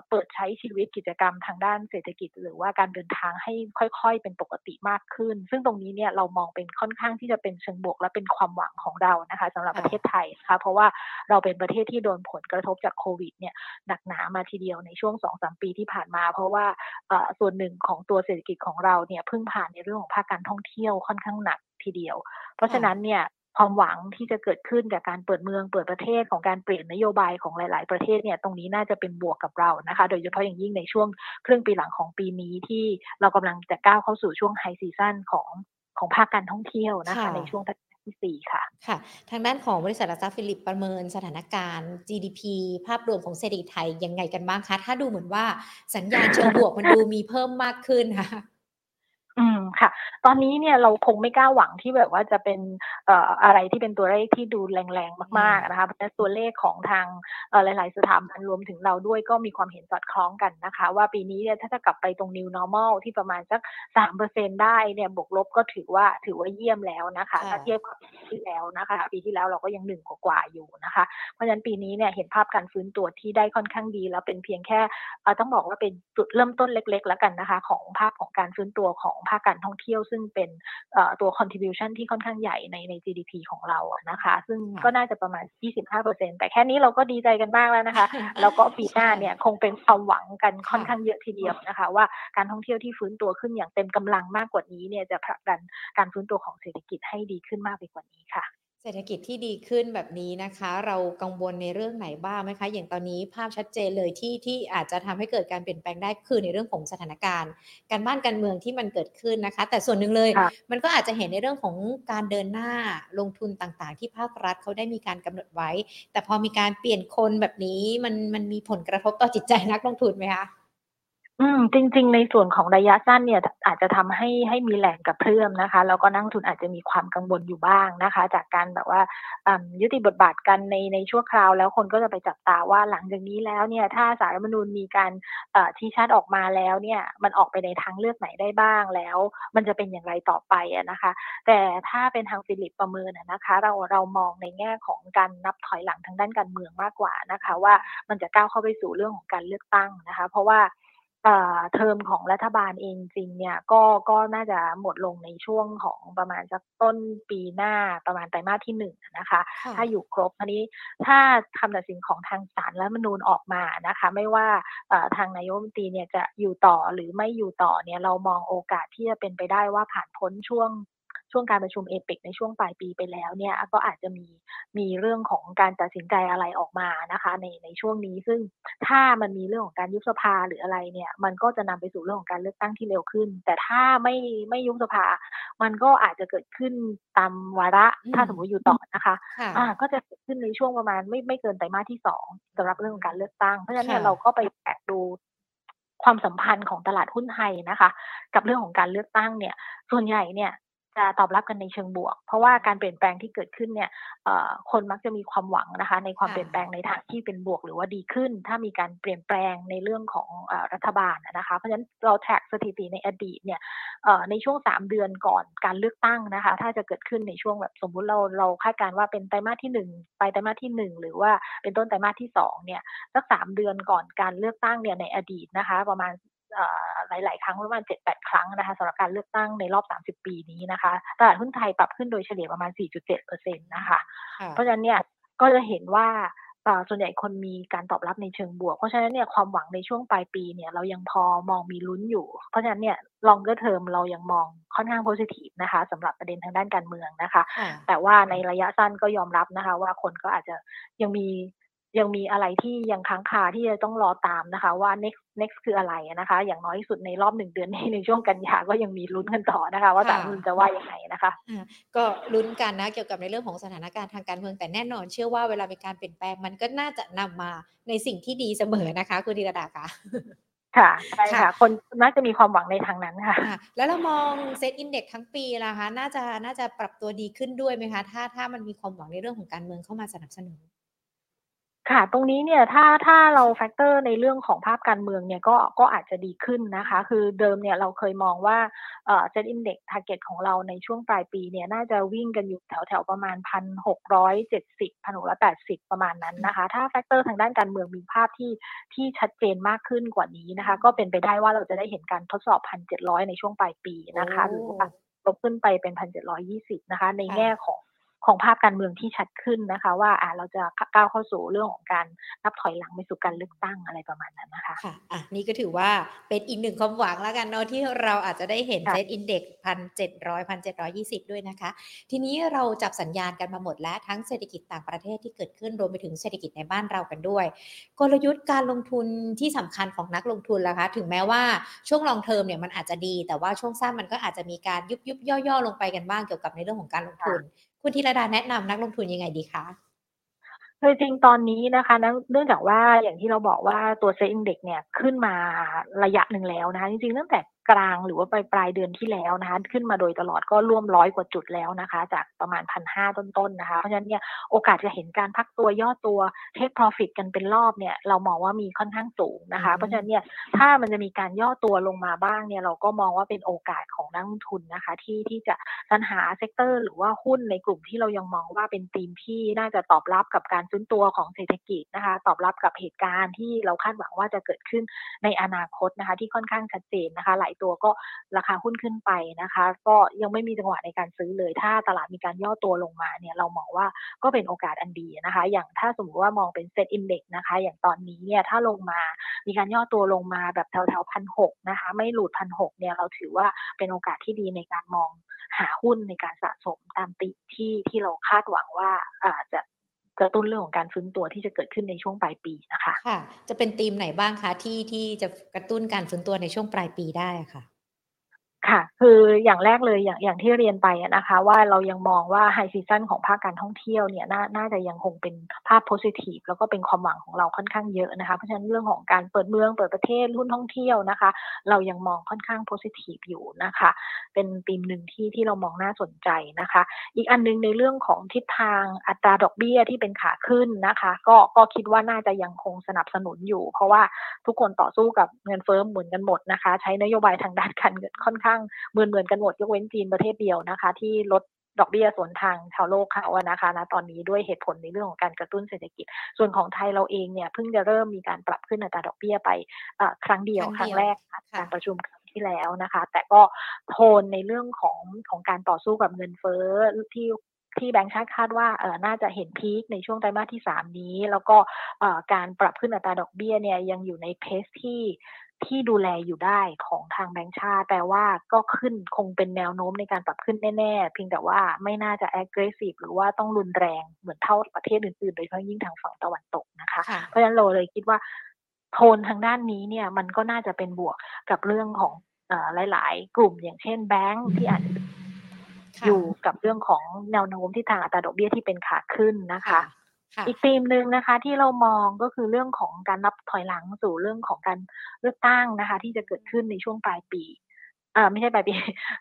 เปิดใช้ชีวิตกิจกรรมทางด้านเศรษฐกิจ หรือว่าการเดินทางให้ค่อย ๆ เป็นปกติมากขึ้น ซึ่งตรงนี้เนี่ยเรามองเป็นค่อนข้างที่จะเป็นเชิงบวกและเป็นความหวังของเรานะคะสำหรับประเทศไทยนะคะเพราะว่าเราเป็นประเทศที่โดนผลกระทบจากโควิดเนี่ยหนักหนามาทีเดียวในช่วงสองสามปีที่ผ่านมา เพราะว่าส่วนหนึ่งของตัวเศรษฐกิจของเราเนี่ยเพิ่งผ่านในเรื่องของภาคการท่องเที่ยวค่อนข้างหนักทีเดียว เพราะฉะนั้นเนี่ยความหวังที่จะเกิดขึ้นจากการเปิดเมืองเปิดประเทศของการเปลี่ยนนโยบายของหลาย ๆ ประเทศเนี่ยตรงนี้น่าจะเป็นบวกกับเรานะคะ โดยเฉพาะอย่างยิ่งในช่วงครึ่งปีหลังของปีนี้ที่เรากำลังจะก้าวเข้าสู่ช่วง high season ของของภาคการท่องเที่ยวนะคะ ในช่วงที่4ค่ะค่ะ ทางด้านของบริษัทหลักทรัพย์ฟิลิปประเมินสถานการณ์ GDP ภาพรวมของเศรษฐกิจไทยยังไงกันบ้างคะ ถ้าดูเหมือนว่าสัญญาณเชิงบวกมันดูมีเพิ่มมากขึ้นค่ะอืม ค่ะ ตอนนี้เนี่ยเราคงไม่กล้าหวังที่แบบว่าจะเป็นเอ่ออะไรที่เป็นตัวเลขที่ดูแรงๆมากๆนะคะเพราะฉะนั้นตัวเลขของทางเอ่อหลาย ๆ สถาบันรวมถึงเราด้วยก็มีความเห็นสอดคล้องกันนะคะ ว่าปีนี้เนี่ยถ้าจะกลับไปตรง new normal ที่ประมาณสัก3%ได้เนี่ยบวกลบก็ถือว่าถือว่าเยี่ยมแล้วนะคะถ้าเทียบกับปีที่แล้วนะคะ ปีที่แล้วเราก็ยังหนึ่งกว่าๆอยู่นะคะ เพราะฉะนั้นปีนี้เนี่ยเห็นภาพการฟื้นตัวที่ได้ค่อนข้างดีแล้วเป็นเพียงแค่ต้องบอกว่าเป็นจุดเริ่มต้นเล็ก ๆ แล้วกันนะคะ ของภาพของการฟื้นตัวของภาคการท่องเที่ยวซึ่งเป็นตัว contribution ที่ค่อนข้างใหญ่ในใน GDP ของเรานะคะ ซึ่งก็น่าจะประมาณ 25%แต่แค่นี้เราก็ดีใจกันบ้างแล้วนะคะ แล้วก็ปีหน้าเนี่ยคงเป็นความหวังกันค่อนข้างเยอะทีเดียวนะคะ ว่าการท่องเที่ยวที่ฟื้นตัวขึ้นอย่างเต็มกำลังมากกว่านี้เนี่ยจะผลักดันการฟื้นตัวของเศรษฐกิจให้ดีขึ้นมากไปกว่านี้ค่ะ เศรษฐกิจที่ดีขึ้นแบบนี้นะคะ เรากังวลในเรื่องไหนบ้างไหมคะ อย่างตอนนี้ภาพชัดเจนเลยที่ที่อาจจะทำให้เกิดการเปลี่ยนแปลงได้คือในเรื่องของสถานการณ์ การบ้านการเมืองที่มันเกิดขึ้นนะคะ แต่ส่วนหนึ่งเลย มันก็อาจจะเห็นในเรื่องของการเดินหน้าลงทุนต่างๆ ที่ภาครัฐเขาได้มีการกำหนดไว้ แต่พอมีการเปลี่ยนคนแบบนี้มันมันมีผลกระทบต่อจิตใจนักลงทุนไหมคะ อืม จริง ๆ ในส่วนของระยะสั้นเนี่ยอาจจะทำให้ ให้มีแหล่งกระเพื่อมนะคะ แล้วก็นักทุนอาจจะมีความกังวลอยู่บ้างนะคะ จากการแบบว่า อ่า ยุติบทบาทกันใน ในชั่วคราว แล้วคนก็จะไปจับตาว่า หลังจากนี้แล้วเนี่ย ถ้าสารรัฐมนูญมีการที่ชัดออกมาแล้วเนี่ย มันออกไปในทางเลือกไหนได้บ้าง แล้วมันจะเป็นอย่างไรต่อไปอะนะคะ แต่ถ้าเป็นทางฟิลิปประเมินนะคะ เรา เรามองในแง่ของการนับถอยหลังทางด้านการเมืองมากกว่านะคะว่า มันจะก้าวเข้าไปสู่เรื่องของการเลือกตั้งนะคะ เพราะว่า เทอมของรัฐบาลเองจริงเนี่ยก็ก็น่าจะหมดลงในช่วงของประมาณสักต้นปีหน้าประมาณไตรมาสที่หนึ่งนะคะ ถ้าอยู่ครบอันนี้ถ้าคำตัดสินของทางศาลรัฐมนูญออกมานะคะ ไม่ว่าทางนายกรัฐมนตรีเนี่ยจะอยู่ต่อหรือไม่อยู่ต่อเนี่ยเรามองโอกาสที่จะเป็นไปได้ว่าผ่านพ้นช่วง ช่วงการประชุมเอเปกในช่วงปลายปีไปแล้วเนี่ยก็อาจจะมีมีเรื่องของการตัดสินใจอะไรออกมานะคะในในช่วงนี้ ซึ่งถ้ามันมีเรื่องของการยุบสภาหรืออะไรเนี่ยมันก็จะนำไปสู่เรื่องของการเลือกตั้งที่เร็วขึ้น แต่ถ้าไม่ไม่ยุบสภา มันก็อาจจะเกิดขึ้นตามวาระถ้าสมมติอยู่ต่อนะคะอ่าก็จะเกิดขึ้นในช่วงประมาณไม่ไม่เกินไตรมาสที่สองสำหรับเรื่องของการเลือกตั้ง เพราะฉะนั้นเราก็ไปแอบดูความสัมพันธ์ของตลาดหุ้นไทยนะคะ กับเรื่องของการเลือกตั้งเนี่ย ส่วนใหญ่เนี่ย จะตอบรับกันในเชิงบวก เพราะว่าการเปลี่ยนแปลงที่เกิดขึ้นเนี่ยคนมักจะมีความหวังนะคะ ในความเปลี่ยนแปลงในทางที่เป็นบวกหรือว่าดีขึ้น ถ้ามีการเปลี่ยนแปลงในเรื่องของรัฐบาลนะคะเพราะฉะนั้นเราแท็กสถิติในอดีตเนี่ยในช่วง 3 เดือนก่อนการเลือกตั้งนะคะ ถ้าจะเกิดขึ้นในช่วงแบบสมมุติเราเราคาดการณ์ว่าเป็นไตรมาสที่ 1 ไปไตรมาสที่ 1 หรือว่าเป็นต้นไตรมาสที่2เนี่ยสัก3เดือนก่อนการเลือกตั้งเนี่ยในอดีตนะคะ ประมาณ หลาย ๆ ครั้งประมาณ 7-8 ครั้งนะคะสำหรับการเลือกตั้งในรอบ 30 ปีนี้นะคะตลาดหุ้นไทยปรับขึ้นโดยเฉลี่ยประมาณ 4.7%นะคะเพราะฉะนั้นเนี่ยก็จะเห็นว่าส่วนใหญ่คนมีการตอบรับในเชิงบวก เพราะฉะนั้นเนี่ยความหวังในช่วงปลายปีเนี่ยเรายังพอมองมีลุ้นอยู่ เพราะฉะนั้นเนี่ย longer term เรายังมองค่อนข้าง positive นะคะสำหรับประเด็นทางด้านการเมืองนะคะ แต่ว่าในระยะสั้นก็ยอมรับนะคะ ว่าคนก็อาจจะยังมี ยังมีอะไรที่ยังค้างคาที่จะต้องรอตามนะคะ ว่า next next คืออะไรนะคะ อย่างน้อยที่สุดในรอบหนึ่งเดือนนี้ในช่วงกันยาก็ยังมีลุ้นกันต่อนะคะ ว่าศาลรัฐจะว่ายังไงนะคะก็ลุ้นกันนะเกี่ยวกับในเรื่องของสถานการณ์ทางการเมืองแต่แน่นอน เชื่อว่าเวลามีการเปลี่ยนแปลงมันก็น่าจะนำมาในสิ่งที่ดีเสมอนะคะ คุณธีรดาค่ะค่ะใช่ค่ะ คนน่าจะมีความหวังในทางนั้นค่ะ แล้วเรามองเซตอินเด็กทั้งปีนะคะ น่าจะน่าจะปรับตัวดีขึ้นด้วยไหมคะ ถ้าถ้ามันมีความหวังในเรื่องของการเมืองเข้ามาสนับสนุน ค่ะ ตรงนี้เนี่ยถ้าถ้าเรา factor ในเรื่องของภาพการเมืองเนี่ยก็ก็อาจจะดีขึ้นนะคะ คือเดิมเนี่ยเราเคยมองว่าเอ่อ SET Index target ของเราในช่วงปลายปีเนี่ยน่าจะวิ่งกันอยู่แถวแถวประมาณพันหกร้อยเจ็ดสิบพันหกร้อยแปดสิบประมาณนั้นนะคะ ถ้า factor ทางด้านการเมืองมีภาพที่ที่ชัดเจนมากขึ้นกว่านี้นะคะ ก็เป็นไปได้ว่าเราจะได้เห็นการทดสอบพันเจ็ดร้อยในช่วงปลายปีนะคะหรือว่าลุ้นขึ้นไปเป็นพันเจ็ดร้อยยี่สิบนะคะ ในแง่ของ ของภาพการเมืองที่ชัดขึ้นนะคะ ว่าอ่าเราจะก้าวเข้าสู่เรื่องของการนับถอยหลังไปสู่การเลือกตั้งอะไรประมาณนั้นนะคะค่ะอะนี่ก็ถือว่าเป็นอีกหนึ่งความหวังแล้วกันเนาะที่เราอาจจะได้เห็น SET Index พันเจ็ดร้อยพันเจ็ดร้อยยี่สิบด้วยนะคะ ทีนี้เราจับสัญญาณกันมาหมดแล้วทั้งเศรษฐกิจต่างประเทศที่เกิดขึ้นรวมไปถึงเศรษฐกิจในบ้านเรากันด้วย กลยุทธ์การลงทุนที่สำคัญของนักลงทุนล่ะคะ ถึงแม้ว่าช่วง long term เนี่ยมันอาจจะดี แต่ว่าช่วงสั้นมันก็อาจจะมีการยุบยุบย่อๆลงไปกันบ้างเกี่ยวกับในเรื่องของการลงทุน คุณธีรดาแนะนำนักลงทุนยังไงดีคะคือจริงตอนนี้นะคะเนื่องจากว่าอย่างที่เราบอกว่าตัวเซ็นเด็กเนี่ยขึ้นมาระยะหนึ่งแล้วนะคะจริงๆตั้งแต่ กลางหรือว่าปลายปลายเดือนที่แล้วนะคะ ขึ้นมาโดยตลอดก็ร่วมร้อยกว่าจุดแล้วนะคะ จากประมาณพันห้าต้นๆนะคะ เพราะฉะนั้นเนี่ยโอกาสจะเห็นการพักตัวย่อตัวเทค profit กันเป็นรอบเนี่ยเรามองว่ามีค่อนข้างสูงนะคะ เพราะฉะนั้นเนี่ยถ้ามันจะมีการย่อตัวลงมาบ้างเนี่ยเราก็มองว่าเป็นโอกาสของนักลงทุนนะคะ ที่ที่จะสรรหา sector หรือว่าหุ้นในกลุ่มที่เรายังมองว่าเป็นธีมที่น่าจะตอบรับกับการฟื้นตัวของเศรษฐกิจนะคะ ตอบรับกับเหตุการณ์ที่เราคาดหวังว่าจะเกิดขึ้นในอนาคตนะคะ ที่ค่อนข้างชัดเจนนะคะหลายตัวก็ราคาหุ้นขึ้นไปนะคะ ก็ยังไม่มีจังหวะในการซื้อเลย ถ้าตลาดมีการย่อตัวลงมาเนี่ยเรามองว่าก็เป็นโอกาสอันดีนะคะ อย่างถ้าสมมติว่ามองเป็น SET Index นะคะ อย่างตอนนี้เนี่ยถ้าลงมามีการย่อตัวลงมาแบบแถวๆพันหกนะคะ ไม่หลุดพันหกเนี่ยเราถือว่าเป็นโอกาสที่ดีในการมองหาหุ้นในการสะสมตามธีมที่ที่เราคาดหวังว่าอาจจะ กระตุ้นเรื่องของการฟื้นตัวที่จะเกิดขึ้นในช่วงปลายปีนะคะ ค่ะ จะเป็นธีมไหนบ้างคะที่ที่จะกระตุ้นการฟื้นตัวในช่วงปลายปีได้ค่ะ ค่ะ คืออย่างแรกเลยอย่างอย่างที่เรียนไปนะคะ ว่าเรายังมองว่า high season ของภาคการท่องเที่ยวเนี่ยน่าน่าจะยังคงเป็นภาพ positive แล้วก็เป็นความหวังของเราค่อนข้างเยอะนะคะ เพราะฉะนั้นเรื่องของการเปิดเมืองเปิดประเทศหุ้นท่องเที่ยวนะคะ เรายังมองค่อนข้างโพซิทีฟอยู่นะคะ เป็นธีมหนึ่งที่ที่เรามองน่าสนใจนะคะ อีกอันนึงในเรื่องของทิศทางอัตราดอกเบี้ยที่เป็นขาขึ้นนะคะ ก็ก็คิดว่าน่าจะยังคงสนับสนุนอยู่ เพราะว่าทุกคนต่อสู้กับเงินเฟ้อเหมือนกันหมดนะคะ ใช้นโยบายทางด้านการเงินค่อนข้างเหมือนเหมือนกันหมดยกเว้นจีนประเทศเดียวนะคะ ที่ลดดอกเบี้ยสวนทางชาวโลกเขาอะนะคะนะตอนนี้ด้วยเหตุผลในเรื่องของการกระตุ้นเศรษฐกิจ ส่วนของไทยเราเองเนี่ยเพิ่งจะเริ่มมีการปรับขึ้นอัตราดอกเบี้ยไปครั้งเดียวครั้งแรกการประชุมครั้งที่แล้วนะคะ แต่ก็โทนในเรื่องของของการต่อสู้กับเงินเฟ้อที่ที่แบงค์ชาติคาดว่าเออน่าจะเห็นพีคในช่วงไตรมาสที่ 3 นี้ แล้วก็การปรับขึ้นอัตราดอกเบี้ยเนี่ยยังอยู่ในเพสที่ ที่ดูแลอยู่ได้ของทางแบงค์ชาติแปลว่าก็ขึ้นคงเป็นแนวโน้มในการปรับขึ้นแน่ๆ เพียงแต่ว่าไม่น่าจะ aggressive หรือว่าต้องรุนแรงเหมือนเท่าประเทศอื่นๆ โดยเฉพาะยิ่งทางฝั่งตะวันตกนะคะ เพราะฉะนั้นเราเลยคิดว่าโทนทางด้านนี้เนี่ยมันก็น่าจะเป็นบวกกับเรื่องของหลาย ๆ กลุ่มอย่างเช่นแบงค์ที่อาจจะอยู่กับเรื่องของแนวโน้มที่ทางอัตราดอกเบี้ยที่เป็นขาขึ้นนะคะ อีกธีมหนึ่งนะคะ ที่เรามองก็คือเรื่องของการนับถอยหลังสู่เรื่องของการเลือกตั้งนะคะ ที่จะเกิดขึ้นในช่วงปลายปีอ่าไม่ใช่ปลายปี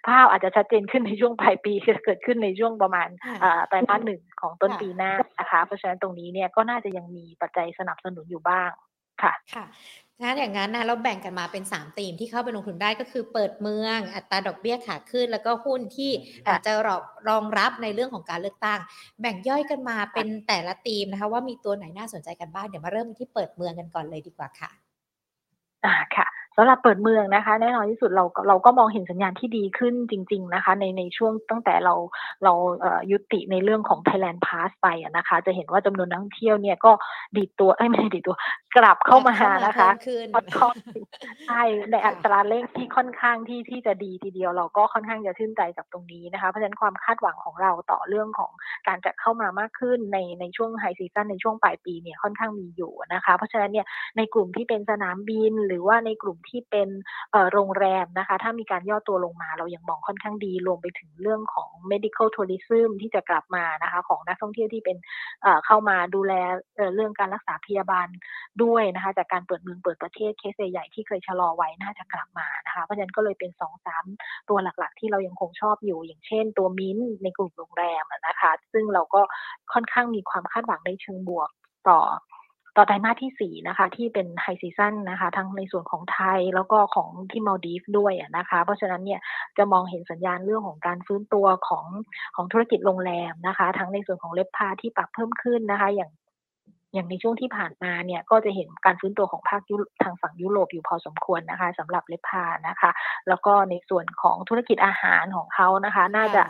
ภาพอาจจะชัดเจนขึ้นในช่วงปลายปีจะเกิดขึ้นในช่วงประมาณอ่าไตรมาสหนึ่งของต้นปีหน้านะคะ เพราะฉะนั้นตรงนี้เนี่ยก็น่าจะยังมีปัจจัยสนับสนุนอยู่บ้างค่ะค่ะ ถ้าอย่างนั้นนะเราแบ่งกันมาเป็น 3 ธีมที่เข้าไปลงทุนได้ก็คือเปิดเมืองอัตราดอกเบี้ยขาขึ้น แล้วก็หุ้นที่อาจจะรองรองรับในเรื่องของการเลือกตั้ง แบ่งย่อยกันมาเป็นแต่ละธีมนะคะ ว่ามีตัวไหนน่าสนใจกันบ้างเดี๋ยวมาเริ่มที่เปิดเมืองกันก่อนเลยดีกว่าค่ะอ่าค่ะ สำหรับเปิดเมืองนะคะ แน่นอนที่สุดเราเราก็มองเห็นสัญญาณที่ดีขึ้นจริง ๆนะคะ ในในช่วงตั้งแต่เราเรายุติในเรื่องของ Thailand Pass ไปนะคะ จะเห็นว่าจำนวนนักท่องเที่ยวเนี่ยก็ดีตัวเอ้ยไม่ใช่ดีตัวกลับเข้ามานะคะค่อนข้างใช่ในอัตราเลขที่ค่อนข้างที่ที่จะดีทีเดียวเราก็ค่อนข้างจะชื่นใจกับตรงนี้นะคะ เพราะฉะนั้นความคาดหวังของเราต่อเรื่องของการจะเข้ามามากขึ้นในในช่วงไฮซีซันในช่วงปลายปีเนี่ยค่อนข้างมีอยู่นะคะ เพราะฉะนั้นเนี่ยในกลุ่มที่เป็นสนามบินหรือว่าในกลุ่มที่เป็นโรงแรมนะคะ ถ้ามีการย่อตัวลงมาเรายังมองค่อนข้างดี รวมไปถึงเรื่องของ medical tourism ที่จะกลับมานะคะ ของนักท่องเที่ยวที่เป็นเข้ามาดูแลเรื่องการรักษาพยาบาลด้วยนะคะ จากการเปิดเมืองเปิดประเทศเคสใหญ่ที่เคยชะลอไว้น่าจะกลับมานะคะเพราะฉะนั้นก็เลยเป็น2อสามตัวหลักๆ ที่เรายังคงชอบอยู่ อย่างเช่น ตัวมิ้นในกลุ่มโรงแรมนะคะ ซึ่งเราก็ค่อนข้างมีความคาดหวังในเชิงบวกต่อต่อ ไตรมาสที่สี่นะคะ ที่เป็นไฮซีซันนะคะ ทั้งในส่วนของไทยแล้วก็ของที่มาดีฟด้วยนะคะ เพราะฉะนั้นเนี่ยจะมองเห็นสัญญาณเรื่องของการฟื้นตัวของของธุรกิจโรงแรมนะคะ ทั้งในส่วนของเล็บพาที่ปรับเพิ่มขึ้นนะคะ อย่าง อย่างในช่วงที่ผ่านมาเนี่ยก็จะเห็นการฟื้นตัวของภาคยุทางฝั่งยุโรปอยู่พอสมควรนะคะสำหรับเลพานะคะ แล้วก็ในส่วนของธุรกิจอาหารของเขานะคะ น่าจะ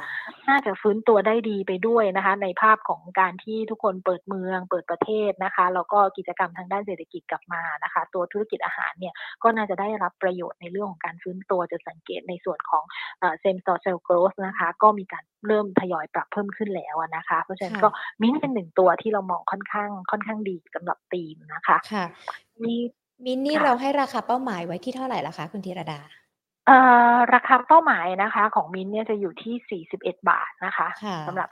น่าจะฟื้นตัวได้ดีไปด้วยนะคะ ในภาพของการที่ทุกคนเปิดเมือง เปิดประเทศนะคะแล้วก็กิจกรรมทางด้านเศรษฐกิจกลับมานะคะ ตัวธุรกิจอาหารเนี่ยก็น่าจะได้รับประโยชน์ในเรื่องของการฟื้นตัวจะสังเกตในส่วนของ same store sales growth นะคะ ก็มีการเริ่มทยอยปรับเพิ่มขึ้นแล้วนะคะ เพราะฉะนั้นก็มิ้นเป็นหนึ่งตัวที่เรามองค่อนข้างค่อนข้างดีสำหรับธีมนะคะค่ะมีมินนี่เราให้ราคาเป้าหมายไว้ที่เท่าไหร่ล่ะคะคุณธีรดาเอ่อราคาเป้าหมายนะคะ ของมินเนี่ยจะอยู่ที่ 41 บาทนะคะสำหรับ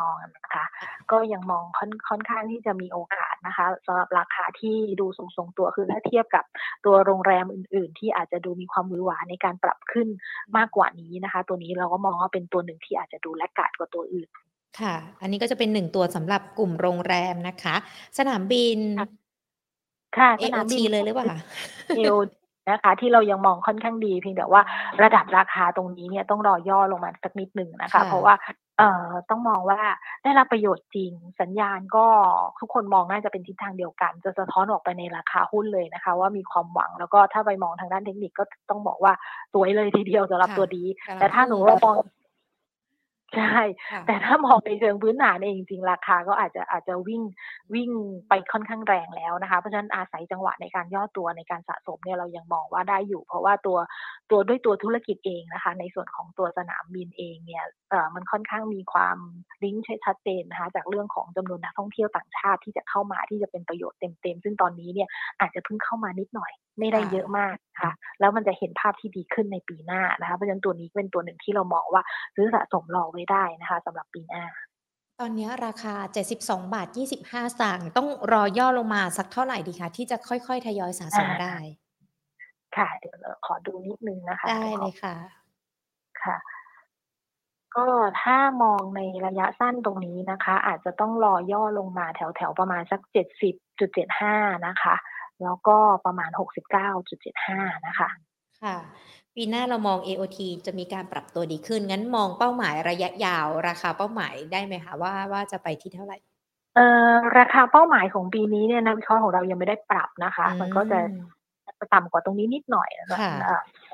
มองนะคะ ก็ยังมองค่อนค่อนข้างที่จะมีโอกาสนะคะสำหรับราคาที่ดูทรงๆตัวคือถ้าเทียบกับตัวโรงแรมอื่น ๆ ที่อาจจะดูมีความมือหวาในการปรับขึ้นมากกว่านี้นะคะ ตัวนี้เราก็มองว่าเป็นตัวหนึ่งที่อาจจะดูแลกาดกว่าตัวอื่น ค่ะ อันนี้ก็จะเป็นหนึ่งตัวสำหรับกลุ่มโรงแรมนะคะ สนามบิน ค่ะสนามบินเลยหรือเปล่าคะ เอนะคะ ที่เรายังมองค่อนข้างดีเพียงแต่ว่าระดับราคาตรงนี้เนี่ยต้องรอย่อลงมาสักนิดหนึ่งนะคะเพราะว่าเอ่อต้องมองว่าได้รับประโยชน์จริง สัญญาณก็ทุกคนมองน่าจะเป็นทิศทางเดียวกัน จะสะท้อนออกไปในราคาหุ้นเลยนะคะ ว่ามีความหวังแล้วก็ถ้าไปมองทางด้านเทคนิคก็ต้องบอกว่าสวยเลยทีเดียวสำหรับตัวดีแต่ถ้าหนูว่ามอง ใช่แต่ถ้ามองในเชิงพื้นฐานเองจริงราคาก็อาจจะอาจจะวิ่ง วิ่งไปค่อนข้างแรงแล้วนะคะ เพราะฉะนั้นอาศัยจังหวะในการย่อตัวในการสะสมเนี่ยเรายังมองว่าได้อยู่ เพราะว่าตัว ตัวด้วยตัวธุรกิจเองนะคะ ในส่วนของตัวสนามบินเองเนี่ย เอ่อ มันค่อนข้างมีความลิงก์ชัดเจนนะคะ จากเรื่องของจำนวนนักท่องเที่ยวต่างชาติที่จะเข้ามาที่จะเป็นประโยชน์เต็มๆ ซึ่งตอนนี้เนี่ยอาจจะเพิ่งเข้ามานิดหน่อย ไม่ได้เยอะมากค่ะ แล้วมันจะเห็นภาพที่ดีขึ้นในปีหน้านะคะ เพราะฉะนั้นตัวนี้เป็นตัวหนึ่งที่เรามองว่าซื้อสะสมรอไว้ได้นะคะสำหรับปีหน้า ตอนนี้ราคา 72 บาท 25 สตางค์ต้องรอย่อลงมาสักเท่าไหร่ดีคะที่จะค่อยๆ ทยอยสะสมได้ ค่ะเดี๋ยวเราขอดูนิดนึงนะคะ ได้เลยค่ะ ค่ะก็ถ้ามองในระยะสั้นตรงนี้นะคะ อาจจะต้องรอย่อลงมาแถวๆประมาณสัก70.75นะคะ แล้วก็ประมาณ 69.75 นะคะ ค่ะ ปีหน้าเรามอง AOT จะมีการปรับตัวดีขึ้น งั้นมองเป้าหมายระยะยาว ราคาเป้าหมายได้ไหมคะว่าว่าจะไปที่เท่าไหร่เอ่อราคาเป้าหมายของปีนี้เนี่ยนักวิเคราะห์ของเรายังไม่ได้ปรับนะคะ มันก็จะต่ำกว่าตรงนี้นิดหน่อยนะ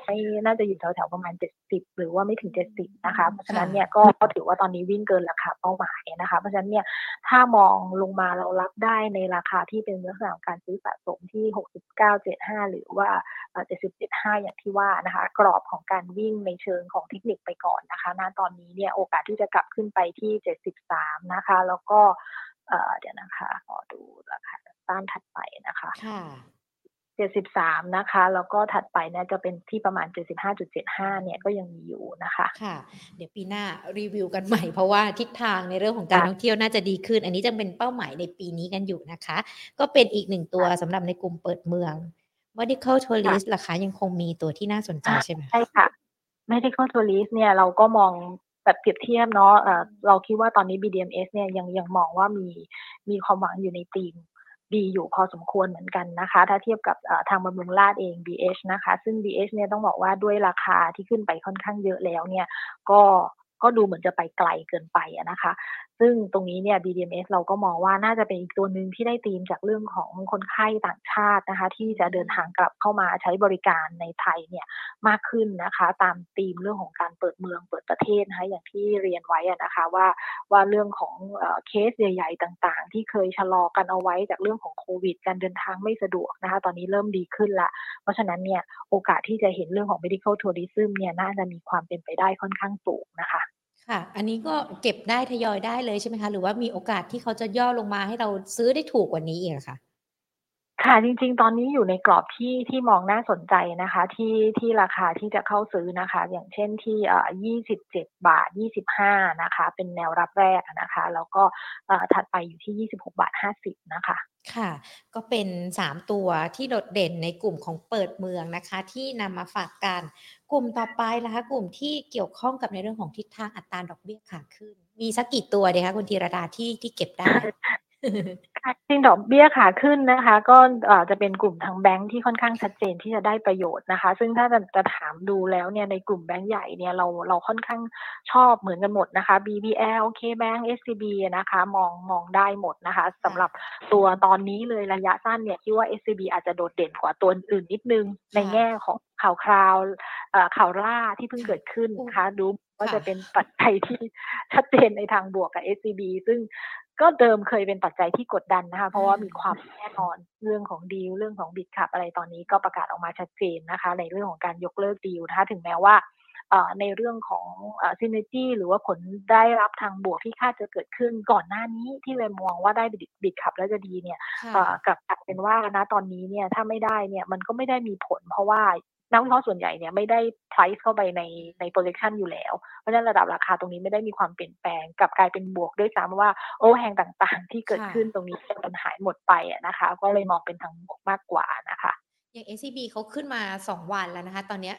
คะไม่น่าจะอยู่แถวๆประมาณเจ็ดสิบหรือว่าไม่ถึงเจ็ดสิบนะคะ เพราะฉะนั้นเนี่ยก็ถือว่าตอนนี้วิ่งเกินราคาเป้าหมายนะคะ เพราะฉะนั้นเนี่ยถ้ามองลงมาเรารับได้ในราคาที่เป็นลักษณะการซื้อสะสมที่หกสิบเก้าเจ็ดห้าหรือว่าเจ็ดสิบเจ็ดห้าอย่างที่ว่านะคะ กรอบของการวิ่งในเชิงของเทคนิคไปก่อนนะคะณตอนนี้เนี่ยโอกาสที่จะกลับขึ้นไปที่เจ็ดสิบสามนะคะ แล้วก็เดี๋ยวนะคะขอดูราคาต้านถัดไปนะคะ 73 นะคะ แล้วก็ถัดไปเนี่ยจะเป็นที่ประมาณ 75.75 เนี่ยก็ยังมีอยู่นะคะ ค่ะ เดี๋ยวปีหน้ารีวิวกันใหม่เพราะว่าทิศทางในเรื่องของการท่องเที่ยวน่าจะดีขึ้น อันนี้จะเป็นเป้าหมายในปีนี้กันอยู่นะคะ ก็เป็นอีกหนึ่งตัวสำหรับในกลุ่มเปิดเมือง medical tourist ราคายังคงมีตัวที่น่าสนใจใช่ไหมใช่ค่ะ medical tourist เนี่ยเราก็มองแบบเปรียบเทียบเนาะเราคิดว่าตอนนี้ BDMs เนี่ยยังยังมองว่ามีมีความหวังอยู่ในทีม ดีอยู่พอสมควรเหมือนกันนะคะ ถ้าเทียบกับทางบำรุงราดเอง BH นะคะ ซึ่ง BH เนี่ยต้องบอกว่าด้วยราคาที่ขึ้นไปค่อนข้างเยอะแล้วเนี่ย ก็ก็ดูเหมือนจะไปไกลเกินไปนะคะ ซึ่งตรงนี้เนี่ย BDMs เราก็มองว่าน่าจะเป็นอีกตัวหนึ่งที่ได้ธีมจากเรื่องของคนไข้ต่างชาตินะคะ ที่จะเดินทางกลับเข้ามาใช้บริการในไทยเนี่ยมากขึ้นนะคะ ตามธีมเรื่องของการเปิดเมืองเปิดประเทศนะคะอย่างที่เรียนไว้นะคะว่าว่าเรื่องของเคสใหญ่ ๆ ต่างๆ ที่เคยชะลอกันเอาไว้จากเรื่องของโควิด การเดินทางไม่สะดวกนะคะ ตอนนี้เริ่มดีขึ้นละ เพราะฉะนั้นเนี่ยโอกาสที่จะเห็นเรื่องของ medical tourism เนี่ยน่าจะมีความเป็นไปได้ค่อนข้างสูงนะคะ ค่ะ อันนี้ก็เก็บได้ทยอยได้เลยใช่ไหมคะ หรือว่ามีโอกาสที่เขาจะย่อลงมาให้เราซื้อได้ถูกกว่านี้อีกคะ ค่ะจริงๆ ตอนนี้อยู่ในกรอบที่ที่มองน่าสนใจนะคะ ที่ที่ราคาที่จะเข้าซื้อนะคะ อย่างเช่นที่เอ่อ27 บาท 25 นะคะ เป็นแนวรับแรกนะคะ แล้วก็เอ่อถัดไปอยู่ที่ 26 บาท 50 นะคะ ค่ะ ก็เป็น 3 ตัวที่โดดเด่นในกลุ่มของเปิดเมืองนะคะ ที่นำมาฝากกันกลุ่มต่อไปนะคะ กลุ่มที่เกี่ยวข้องกับในเรื่องของทิศทางอัตราดอกเบี้ยขาขึ้น มีสักกี่ตัวเดียคะคุณธีรดาที่ที่เก็บได้ จริงดอกเบี้ยขาขึ้นนะคะ ก็จะเป็นกลุ่มทางแบงค์ที่ค่อนข้างชัดเจนที่จะได้ประโยชน์นะคะ ซึ่งถ้าจะจะถามดูแล้วเนี่ยในกลุ่มแบงค์ใหญ่เนี่ยเราเราค่อนข้างชอบเหมือนกันหมดนะคะ BBL KBank SCB นะคะมองมองได้หมดนะคะสำหรับตัวตอนนี้เลยระยะสั้นเนี่ยคิดว่า SCB อาจจะโดดเด่นกว่าตัวอื่นนิดนึงในแง่ของข่าวคราวข่าวล่าที่เพิ่งเกิดขึ้นนะคะดูว่าจะเป็นปัจจัยที่ชัดเจนในทางบวกกับ SCB ซึ่งก็เดิมเคยเป็นปัจจัยที่กดดันนะคะ เพราะว่ามีความแน่นอนเรื่องของดีลเรื่องของบิดขับอะไรตอนนี้ก็ประกาศออกมาชัดเจนนะคะ ในเรื่องของการยกเลิกดีลนะคะ ถึงแม้ว่าในเรื่องของซินเนจี้หรือว่าผลได้รับทางบวกที่คาดจะเกิดขึ้นก่อนหน้านี้ที่เลยมองว่าได้บิดขับแล้วจะดีเนี่ยกับกลับเป็นว่านะตอนนี้เนี่ยถ้าไม่ได้เนี่ยมันก็ไม่ได้มีผล เพราะว่า นักวิเคราะห์ส่วนใหญ่เนี่ยไม่ได้ price เข้าไปในใน projection อยู่แล้ว เพราะฉะนั้นระดับราคาตรงนี้ไม่ได้มีความเปลี่ยนแปลงกลับกลายเป็นบวกด้วยซ้ำว่าโอ้แหงต่างๆ ที่เกิดขึ้นตรงนี้มันหายหมดไปนะคะ ก็เลยมองเป็นทางบวกมากกว่านะคะอย่าง SCB เขาขึ้นมา 2 วันแล้วนะคะ ตอนนี้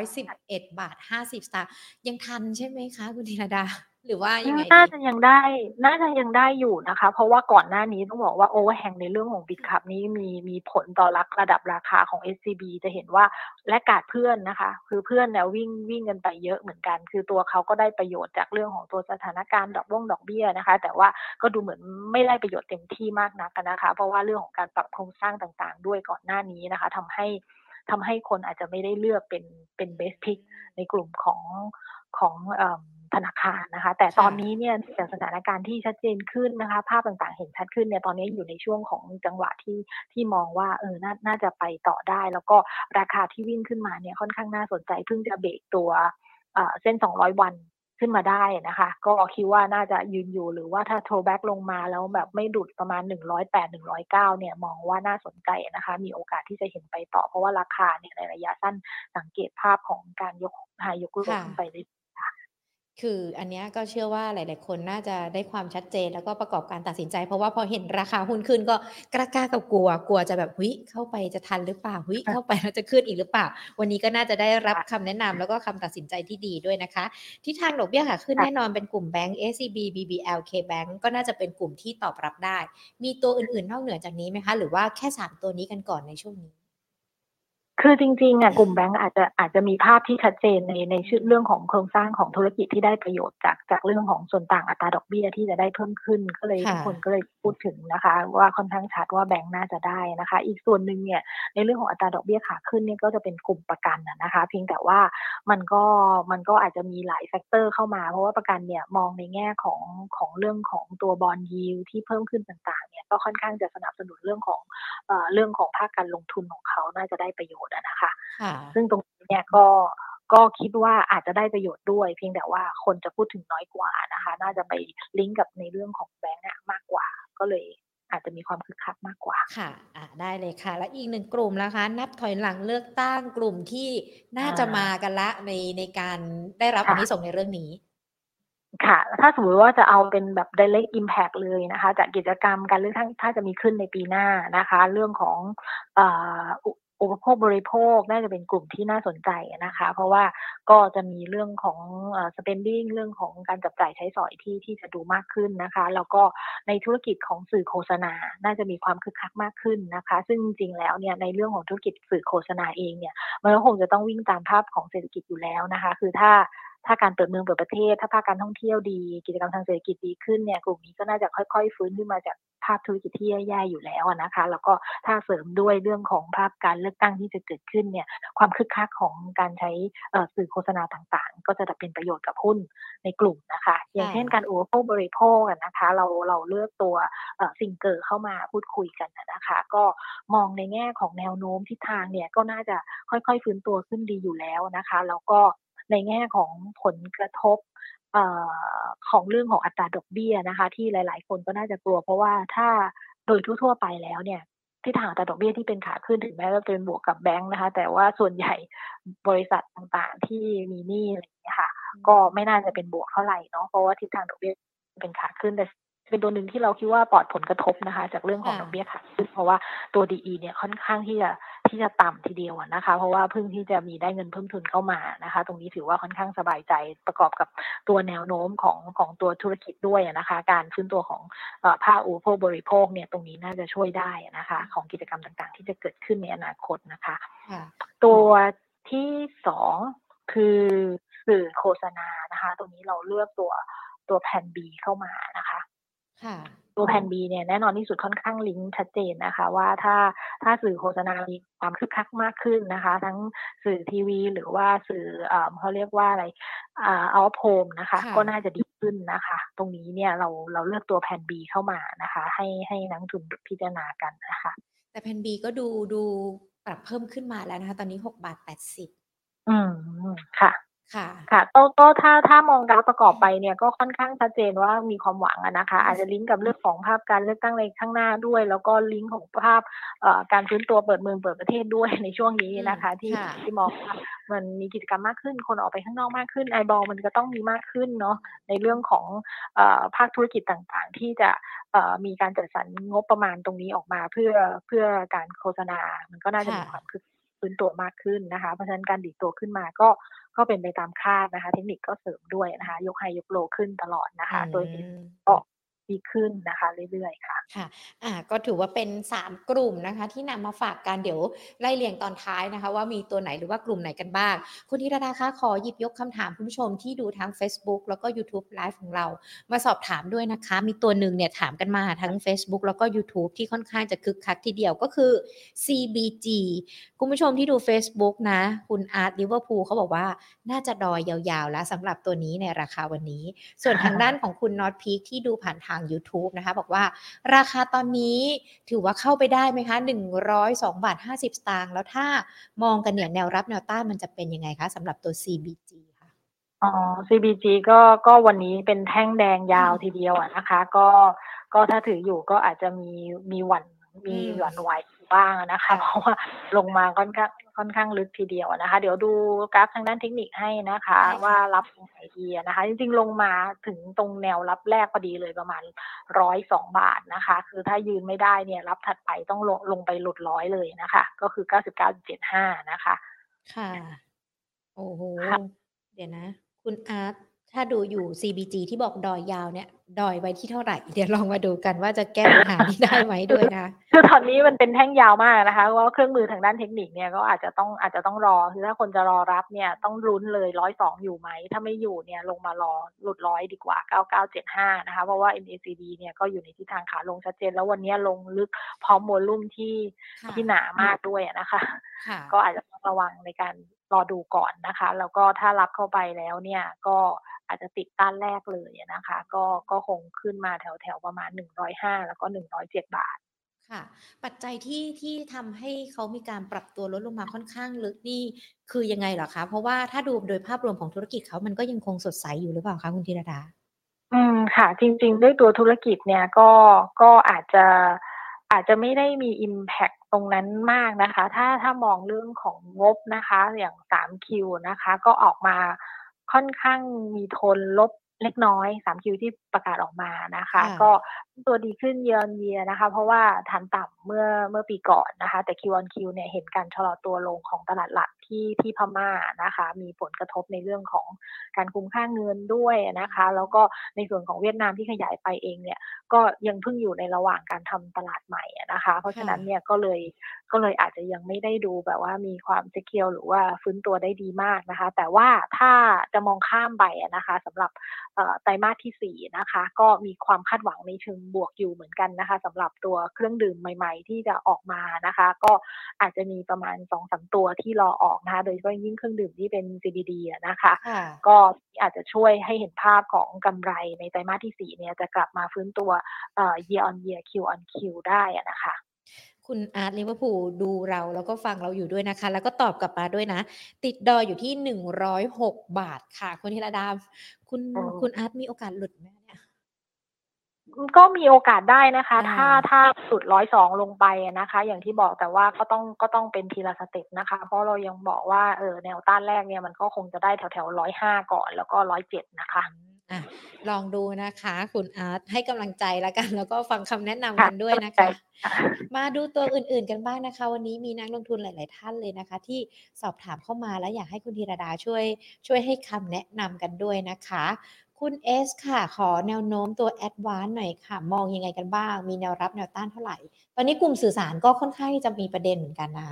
111 บาท 50 สตางค์ยังทันใช่ไหมคะ คุณธีรดา หรือว่ายังไงน่าจะยังได้ น่าจะยังได้อยู่นะคะ เพราะว่าก่อนหน้านี้ต้องบอกว่าโอเวอร์แฮงในเรื่องของบิตคับนี้มีมีผลต่อรักระดับราคาของ SCB จะเห็นว่าและกาดเพื่อนนะคะ คือเพื่อนเนี่ยวิ่งวิ่งกันไปเยอะเหมือนกัน คือตัวเขาก็ได้ประโยชน์จากเรื่องของตัวสถานการณ์ดอกบ้งดอกเบี้ยนะคะ แต่ว่าก็ดูเหมือนไม่ได้ประโยชน์เต็มที่มากนักนะคะ เพราะว่าเรื่องของการปรับโครงสร้างต่างๆ ด้วยก่อนหน้านี้นะคะทำให้ทำให้คนอาจจะไม่ได้เลือกเป็นเป็นเบสพิกในกลุ่มของ ของธนาคารนะคะ แต่ตอนนี้เนี่ยจากสถานการณ์ที่ชัดเจนขึ้นนะคะ ภาพต่างๆเห็นชัดขึ้นเนี่ยตอนนี้อยู่ในช่วงของจังหวะที่ที่มองว่าเออนาน่าจะไปต่อได้ แล้วก็ราคาที่วิ่งขึ้นมาเนี่ยค่อนข้างน่าสนใจเพิ่งจะเบรกตัวเส้น 200 วันขึ้นมาได้นะคะ ก็คิดว่าน่าจะยืนอยู่หรือว่าถ้าโทรแบ็กลงมาแล้วแบบไม่ดุดประมาณ 108 109 เนี่ยมองว่าน่าสนใจนะคะ มีโอกาสที่จะเห็นไปต่อเพราะว่าราคาเนี่ยในระยะสั้นสังเกตภาพของการยกหายยกลงไปเลย คืออันนี้ก็เชื่อว่าหลาย ๆ คนน่าจะได้ความชัดเจน แล้วก็ประกอบการตัดสินใจ เพราะว่าพอเห็นราคาหุ้นขึ้นก็กล้าๆกับกลัวกลัวจะแบบหุยเข้าไปจะทันหรือเปล่าหุยเข้าไปแล้วจะขึ้นอีกหรือเปล่า วันนี้ก็น่าจะได้รับคำแนะนำแล้วก็คำตัดสินใจที่ดีด้วยนะคะที่ทางดอกเบี้ยค่ะขึ้นแน่นอนเป็นกลุ่มแบงก์ SCB BBL K Bank ก็น่าจะเป็นกลุ่มที่ตอบรับได้ มีตัวอื่น ๆ นอกเหนือจากนี้ไหมคะ หรือว่าแค่ 3 ตัวนี้กันก่อนในช่วงนี้ คือจริงๆอะกลุ่มแบงก์อาจจะอาจจะมีภาพที่ชัดเจนในในชื่อเรื่องของโครงสร้างของธุรกิจที่ได้ประโยชน์จากจากเรื่องของส่วนต่างอัตราดอกเบี้ยที่จะได้เพิ่มขึ้นก็เลยทุกคนก็เลยพูดถึงนะคะ ว่าค่อนข้างชัดว่าแบงก์น่าจะได้นะคะ อีกส่วนหนึ่งเนี่ยในเรื่องของอัตราดอกเบี้ยขาขึ้นเนี่ยก็จะเป็นกลุ่มประกันนะคะ เพียงแต่ว่ามันก็มันก็อาจจะมีหลาย factor เข้ามา เพราะว่าประกันเนี่ยมองในแง่ของของเรื่องของตัว bond yield ที่เพิ่มขึ้นต่างๆเนี่ยก็ค่อนข้างจะสนับสนุนเรื่องของเอ่อเรื่องของภาคการลงทุนของเขาน่าจะได้ประโยชน์นะคะซึ่งตรงนี้เนี่ยก็ก็คิดว่าอาจจะได้ประโยชน์ด้วย เพียงแต่ว่าคนจะพูดถึงน้อยกว่านะคะ น่าจะไปลิงก์กับในเรื่องของแบงก์มากกว่า ก็เลยอาจจะมีความคึกคักมากกว่าค่ะอ่าได้เลยค่ะ และอีกหนึ่งกลุ่มนะคะ นับถอยหลังเลือกตั้งกลุ่มที่น่าจะมากันละในในการได้รับอันนี้ส่งในเรื่องนี้ค่ะ ถ้าสมมติว่าจะเอาเป็นแบบ direct impact เลยนะคะ จากกิจกรรมการเลือกตั้งถ้าจะมีขึ้นในปีหน้านะคะ เรื่องของ อุปโภคบริโภคน่าจะเป็นกลุ่มที่น่าสนใจนะคะ เพราะว่าก็จะมีเรื่องของ spending เรื่องของการจับจ่ายใช้สอยที่ที่จะดูมากขึ้นนะคะ แล้วก็ในธุรกิจของสื่อโฆษณา น่าจะมีความคึกคักมากขึ้นนะคะ ซึ่งจริงๆแล้วเนี่ยในเรื่องของธุรกิจสื่อโฆษณาเองเนี่ยมันก็คงจะต้องวิ่งตามภาพของเศรษฐกิจอยู่แล้วนะคะ คือถ้าถ้าการเปิดเมืองเปิดประเทศ ถ้าภาคการท่องเที่ยวดี กิจกรรมทางเศรษฐกิจดีขึ้นเนี่ยกลุ่มนี้ก็น่าจะค่อยๆ ฟื้นขึ้นมาจาก ภาพธุรกิจที่แย่ๆอยู่แล้วนะคะ แล้วก็ถ้าเสริมด้วยเรื่องของภาพการเลือกตั้งที่จะเกิดขึ้นเนี่ยความคึกคักของการใช้สื่อโฆษณาต่างๆ ก็จะเป็นประโยชน์กับหุ้นในกลุ่มนะคะ อย่างเช่นการอุปโภคบริโภคนะคะ เราเราเลือกตัวสิ่งเกิดเข้ามาพูดคุยกันนะคะ ก็มองในแง่ของแนวโน้มทิศทางเนี่ยก็น่าจะค่อยๆฟื้นตัวขึ้นดีอยู่แล้วนะคะ แล้วก็ในแง่ของผลกระทบ ของเรื่องของอัตราดอกเบี้ยนะคะ ที่หลาย ๆ คนก็น่าจะกลัว เพราะว่าถ้าโดยทั่วๆไปแล้วเนี่ยที่ทางอัตราดอกเบี้ยที่เป็นขาขึ้นถึงแม้จะเป็นบวกกับแบงค์นะคะ แต่ว่าส่วนใหญ่บริษัทต่างๆที่มีหนี้อะไรอย่างเงี้ยค่ะ ก็ไม่น่าจะเป็นบวกเท่าไหร่เนาะเพราะว่าทิศทางดอกเบี้ยเป็นขาขึ้นแต่ เป็นตัวหนึ่งที่เราคิดว่าปลอดผลกระทบนะคะ จากเรื่องของดอกเบี้ยขาขึ้นเพราะว่าตัว DE เนี่ยค่อนข้างที่จะที่จะต่ำทีเดียวนะคะ เพราะว่าเพิ่งที่จะมีได้เงินเพิ่มทุนเข้ามานะคะ ตรงนี้ถือว่าค่อนข้างสบายใจประกอบกับตัวแนวโน้มของของตัวธุรกิจด้วยนะคะ การฟื้นตัวของภาคอุปโภคบริโภคเนี่ยตรงนี้น่าจะช่วยได้นะคะ ของกิจกรรมต่างๆ ที่จะเกิดขึ้นในอนาคตนะคะ ตัวที่สองคือสื่อโฆษณานะคะ ตรงนี้เราเลือกตัวตัวแผ่นบีเข้ามานะคะ ตัวแผ่นบีเนี่ยแน่นอนที่สุดค่อนข้างลิงก์ชัดเจนนะคะ ว่าถ้าถ้าสื่อโฆษณามีความคึกคักมากขึ้นนะคะ ทั้งสื่อทีวี หรือว่าสื่อเขาเรียกว่าอะไรเอาโพมนะคะ ก็น่าจะดีขึ้นนะคะ ตรงนี้เนี่ยเราเราเลือกตัวแผ่นบีเข้ามานะคะ ให้ให้นักทุนพิจารณากันนะคะ แต่แผ่นบีก็ดูดูปรับเพิ่มขึ้นมาแล้วนะคะ ตอนนี้หกบาทแปดสิบอืมค่ะ ค่ะ ค่ะโตๆถ้าถ้ามองกราฟประกอบไปเนี่ยก็ค่อนข้างชัดเจนว่ามีความหวังนะคะ อาจจะลิงก์กับเรื่องของภาพการเลือกตั้งในข้างหน้าด้วย แล้วก็ลิงก์ของภาพการฟื้นตัวเปิดเมืองเปิดประเทศด้วยในช่วงนี้นะคะ ที่ที่มองว่ามันมีกิจกรรมมากขึ้น คนออกไปข้างนอกมากขึ้นไอบอลมันก็ต้องมีมากขึ้นเนาะในเรื่องของภาคธุรกิจต่างๆ ที่จะมีการจัดสรรงบประมาณตรงนี้ออกมาเพื่อเพื่อการโฆษณา มันก็น่าจะมีความคึก ฟื้นตัวมากขึ้นนะคะ เพราะฉะนั้นการดีดตัวขึ้นมาก็ก็เป็นไปตามคาดนะคะ เทคนิคก็เสริมด้วยนะคะ ยกไฮยกโลขึ้นตลอดนะคะ โดยก็ ดีขึ้นนะคะเรื่อยๆค่ะค่ะอ่าก็ถือว่าเป็น 3 กลุ่มนะคะ ที่นำมาฝากกันเดี๋ยวไล่เรียงตอนท้ายนะคะ ว่ามีตัวไหนหรือว่ากลุ่มไหนกันบ้าง คุณธีรดาคะขอหยิบยกคำถามคุณผู้ชมที่ดูทั้ง Facebook แล้วก็ YouTube Live ของเรา มาสอบถามด้วยนะคะ มีตัวหนึ่งเนี่ยถามกันมาทั้ง Facebook แล้วก็ YouTube ที่ค่อนข้างจะคึกคักทีเดียวก็คือ CBG คุณผู้ชมที่ดู Facebook นะ คุณอาร์ตลิเวอร์พูลเขาบอกว่าน่าจะดอยยาวๆ แล้วสำหรับตัวนี้ในราคาวันนี้ ส่วนทางด้านของคุณน็อตพีคที่ดูผ่านทาง YouTube นะคะ บอกว่าราคาตอนนี้ถือว่าเข้าไปได้ไหมคะ 102บาท50 สตางค์แล้วถ้ามองกันเนี่ยแนวรับแนวต้านมันจะเป็นยังไงคะสำหรับตัว CBG ค่ะอ๋อ CBG ก็ก็วันนี้เป็นแท่งแดงยาวทีเดียวอะนะคะ ก็ก็ถ้าถืออยู่ก็อาจจะมีมีหวันมีหวั่นไหวบ้างนะคะ เพราะว่าลงมาค่อนข้าง ค่อนข้างลึกทีเดียวนะคะ เดี๋ยวดูกราฟทางด้านเทคนิคให้นะคะ ว่ารับตรงไหนดีนะคะ จริงๆลงมาถึงตรงแนวรับแรกพอดีเลยประมาณร้อยสองบาทนะคะ คือถ้ายืนไม่ได้เนี่ยรับถัดไปต้องลงลงไปหลุดร้อยเลยนะคะ ก็คือเก้าสิบเก้าเจ็ดห้านะคะ ค่ะ โอ้โห เดี๋ยวนะ คุณอาร์ต ถ้าดูอยู่ CBG ที่บอกดอยยาวเนี่ยดอยไว้ที่เท่าไหร่ เดี๋ยวลองมาดูกันว่าจะแก้ปัญหานี้ได้ไหมด้วยนะคือตอนนี้มันเป็นแท่งยาวมากนะคะเพราะเครื่องมือทางด้านเทคนิคเนี่ยก็อาจจะต้องอาจจะต้องรอคือถ้าคนจะรอรับเนี่ยต้องลุ้นเลยร้อยสองอยู่ไหม ถ้าไม่อยู่เนี่ยลงมารอหลุดร้อยดีกว่าเก้าเก้าเจ็ดห้านะคะ เพราะว่า MACD เนี่ยก็อยู่ในทิศทางขาลงชัดเจน แล้ววันนี้ลงลึกพร้อมโมลุ่มที่ที่หนามากด้วยนะคะ ก็อาจจะต้องระวังในการ รอดูก่อนนะคะ แล้วก็ถ้ารับเข้าไปแล้วเนี่ยก็อาจจะติดต้านแรกเลยนะคะ ก็ก็คงขึ้นมาแถวแถวประมาณ 105 แล้วก็ 107 บาท ค่ะ ปัจจัยที่ที่ทำให้เขามีการปรับตัวลดลงมาค่อนข้างลึกนี่คือยังไงเหรอคะ เพราะว่าถ้าดูโดยภาพรวมของธุรกิจเขามันก็ยังคงสดใสอยู่หรือเปล่าคะคุณธีรดา อืมค่ะ จริง ๆ ด้วยตัวธุรกิจเนี่ยก็ก็อาจจะอาจจะไม่ได้มี Impact ตรงนั้นมากนะคะ ถ้าถ้ามองเรื่องของงบนะคะ อย่าง 3Q นะคะ ก็ออกมาค่อนข้างมีโทนลบเล็กน้อย3คิวที่ประกาศออกมานะคะ ก็ตัวดีขึ้นเยอนเยียนะคะ เพราะว่าฐานต่ำเมื่อเมื่อปีก่อนนะคะ แต่ Q on Q เนี่ยเห็นการชะลอตัวลงของตลาดหลักที่ที่พม่านะคะ มีผลกระทบในเรื่องของการคุมค่าเงินด้วยนะคะ แล้วก็ในส่วนของเวียดนามที่ขยายไปเองเนี่ยก็ยังเพิ่งอยู่ในระหว่างการทำตลาดใหม่นะคะ เพราะฉะนั้นเนี่ยก็เลยก็เลยอาจจะยังไม่ได้ดูแบบว่ามีความเซคิวหรือว่าฟื้นตัวได้ดีมากนะคะ แต่ว่าถ้าจะมองข้ามไปนะคะสำหรับไตรมาสที่4นะคะ ก็มีความคาดหวังในเชิงบวกอยู่เหมือนกันนะคะสำหรับตัวเครื่องดื่มใหม่ ๆ ที่จะออกมานะคะ ก็อาจจะมีประมาณ2อสตัวที่รอออกนะคะโดยเฉพาะยิ่งเครื่องดื่มที่เป็น CBD นะคะ ก็อาจจะช่วยให้เห็นภาพของกำไรในไตรมาสที่ 4 เนี่ยจะกลับมาฟื้นตัว year on year Q on Q ได้นะคะคุณอาร์ตลิเวอร์พูลดูเราแล้วก็ฟังเราอยู่ด้วยนะคะ แล้วก็ตอบกลับมาด้วยนะ ติดดออยู่ที่หนึ่งร้อยหกบาทค่ะ คุณธีรดา คุณคุณอาร์ตมีโอกาสหลุดไหมเนี่ย ก็มีโอกาสได้นะคะ ถ้าถ้าสุดร้อยสองลงไปนะคะ อย่างที่บอกแต่ว่าก็ต้องก็ต้องเป็นทีละสเต็ปนะคะ เพราะเรายังบอกว่าเออแนวต้านแรกเนี่ยมันก็คงจะได้แถวแถวร้อยห้าก่อนแล้วก็ร้อยเจ็ดนะคะอะลองดูนะคะ คุณอาร์ตให้กำลังใจแล้วกัน แล้วก็ฟังคำแนะนำกันด้วยนะคะ มาดูตัวอื่นๆกันบ้างนะคะ วันนี้มีนักลงทุนหลาย ๆ ท่านเลยนะคะ ที่สอบถามเข้ามาแล้วอยากให้คุณธีรดาช่วย ช่วยให้คำแนะนำกันด้วยนะคะ คุณเอสค่ะ ขอแนวโน้มตัวแอดวานหน่อยค่ะ มองยังไงกันบ้าง มีแนวรับแนวต้านเท่าไหร่ ตอนนี้กลุ่มสื่อสารก็ค่อนข้างที่จะมีประเด็นเหมือนกันนะ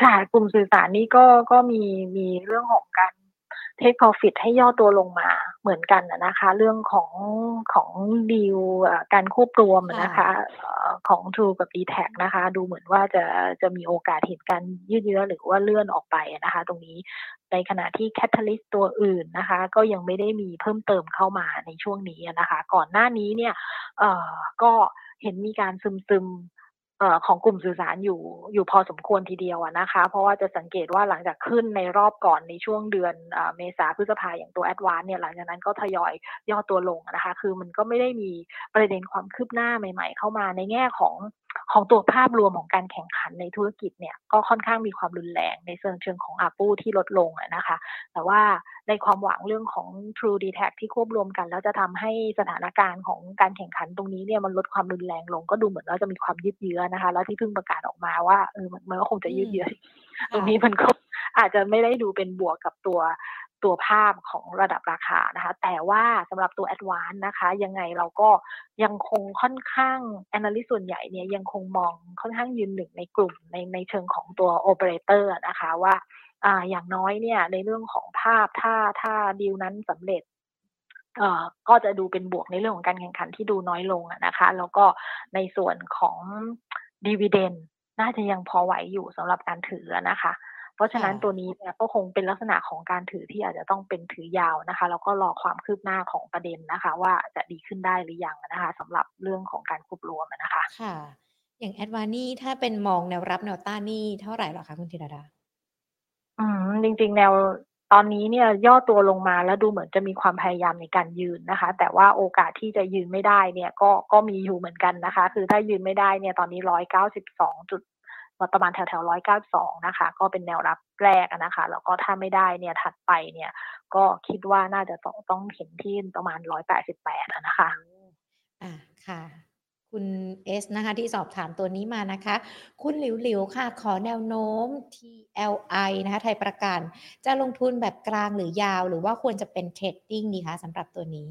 ค่ะ กลุ่มสื่อสารนี้ก็ก็มีมีเรื่องของการ เทค profit ให้ย่อตัวลงมาเหมือนกันนะคะ เรื่องของของดีลการควบรวมนะคะของ True กับ d t แทนะคะ ดูเหมือนว่าจะจะมีโอกาสเห็นการยืดเยื้อหรือว่าเลื่อนออกไปนะคะ ตรงนี้ในขณะที่แคตตาลิสต์ตัวอื่นนะคะ ก็ยังไม่ได้มีเพิ่มเติมเข้ามาในช่วงนี้นะคะ ก่อนหน้านี้เนี่ยเอ่อก็เห็นมีการซึมซึม ของกลุ่มสื่อสารอยู่อยู่พอสมควรทีเดียวนะคะ เพราะว่าจะสังเกตว่าหลังจากขึ้นในรอบก่อนในช่วงเดือนเมษาพฤษภาอย่างตัวแอดวานเนี่ยหลังจากนั้นก็ทยอยย่อตัวลงนะคะ คือมันก็ไม่ได้มีประเด็นความคืบหน้าใหม่ ๆ เข้ามาในแง่ของ ของตัวภาพรวมของการแข่งขันในธุรกิจเนี่ยก็ค่อนข้างมีความรุนแรงในเชิงเชิงของอาปูที่ลดลงนะคะ แต่ว่าในความหวังเรื่องของ True d e t a c ที่ควบรวมกันแล้วจะทำให้สถานการณ์ของการแข่งขันตรงนี้เนี่ยมันลดความรุนแรงลงก็ดูเหมือนว่าจะมีความยืดเยื้อนะคะ แล้วที่เพิ่งประกาศออกมาว่าเออมันก็คงจะยืดเยื้อตรงนี้มันก็อาจจะไม่ได้ดูเป็นบวกกับตัว ตัวภาพของระดับราคานะคะ แต่ว่าสำหรับตัว a d v a n c e นะคะ ยังไงเราก็ยังคงค่อนข้าง Analyst ส่วนใหญ่เนี่ยยังคงมองค่อนข้างยืนหนึ่งในกลุ่มในในเชิงของตัว Operator นะคะว่าอ่าอย่างน้อยเนี่ยในเรื่องของภาพถ้าถ้าดีลนั้นสำเร็จเอ่อก็จะดูเป็นบวกในเรื่องของการแข่งขันที่ดูน้อยลงนะคะ แล้วก็ในส่วนของดีเวเดนน่าจะยังพอไหวอยู่สำหรับการถือนะคะ เพราะฉะนั้นตัวนี้เนี่ยก็คงเป็นลักษณะของการถือที่อาจจะต้องเป็นถือยาวนะคะแล้วก็รอความคืบหน้าของประเด็นนะคะ ว่าจะดีขึ้นได้หรือยังนะคะสำหรับเรื่องของการควบรวมนะคะค่ะ อย่างแอดวานี่ถ้าเป็นมองแนวรับแนวต้านนี่เท่าไหร่หรอคะคุณธีรดาอืมจริง ๆ แนวตอนนี้เนี่ยย่อตัวลงมาแล้วดูเหมือนจะมีความพยายามในการยืนนะคะ แต่ว่าโอกาสที่จะยืนไม่ได้เนี่ยก็ก็มีอยู่เหมือนกันนะคะ คือถ้ายืนไม่ได้เนี่ยตอนนี้ร้อยเก้าสิบสองจุด ประมาณแถวแถวร้อยเก้าสองนะคะ ก็เป็นแนวรับแรกนะคะ แล้วก็ถ้าไม่ได้เนี่ยถัดไปเนี่ย ก็คิดว่าน่าจะต้องต้องเห็นที่ประมาณร้อยแปดสิบแปดนะคะอ่าค่ะ คุณเอสนะคะ ที่สอบถามตัวนี้มานะคะ คุณหลิวหลิวค่ะ ขอแนวโน้ม TLI นะคะ ไทยประกัน จะลงทุนแบบกลางหรือยาว หรือว่าควรจะเป็น trading ดีคะสำหรับตัวนี้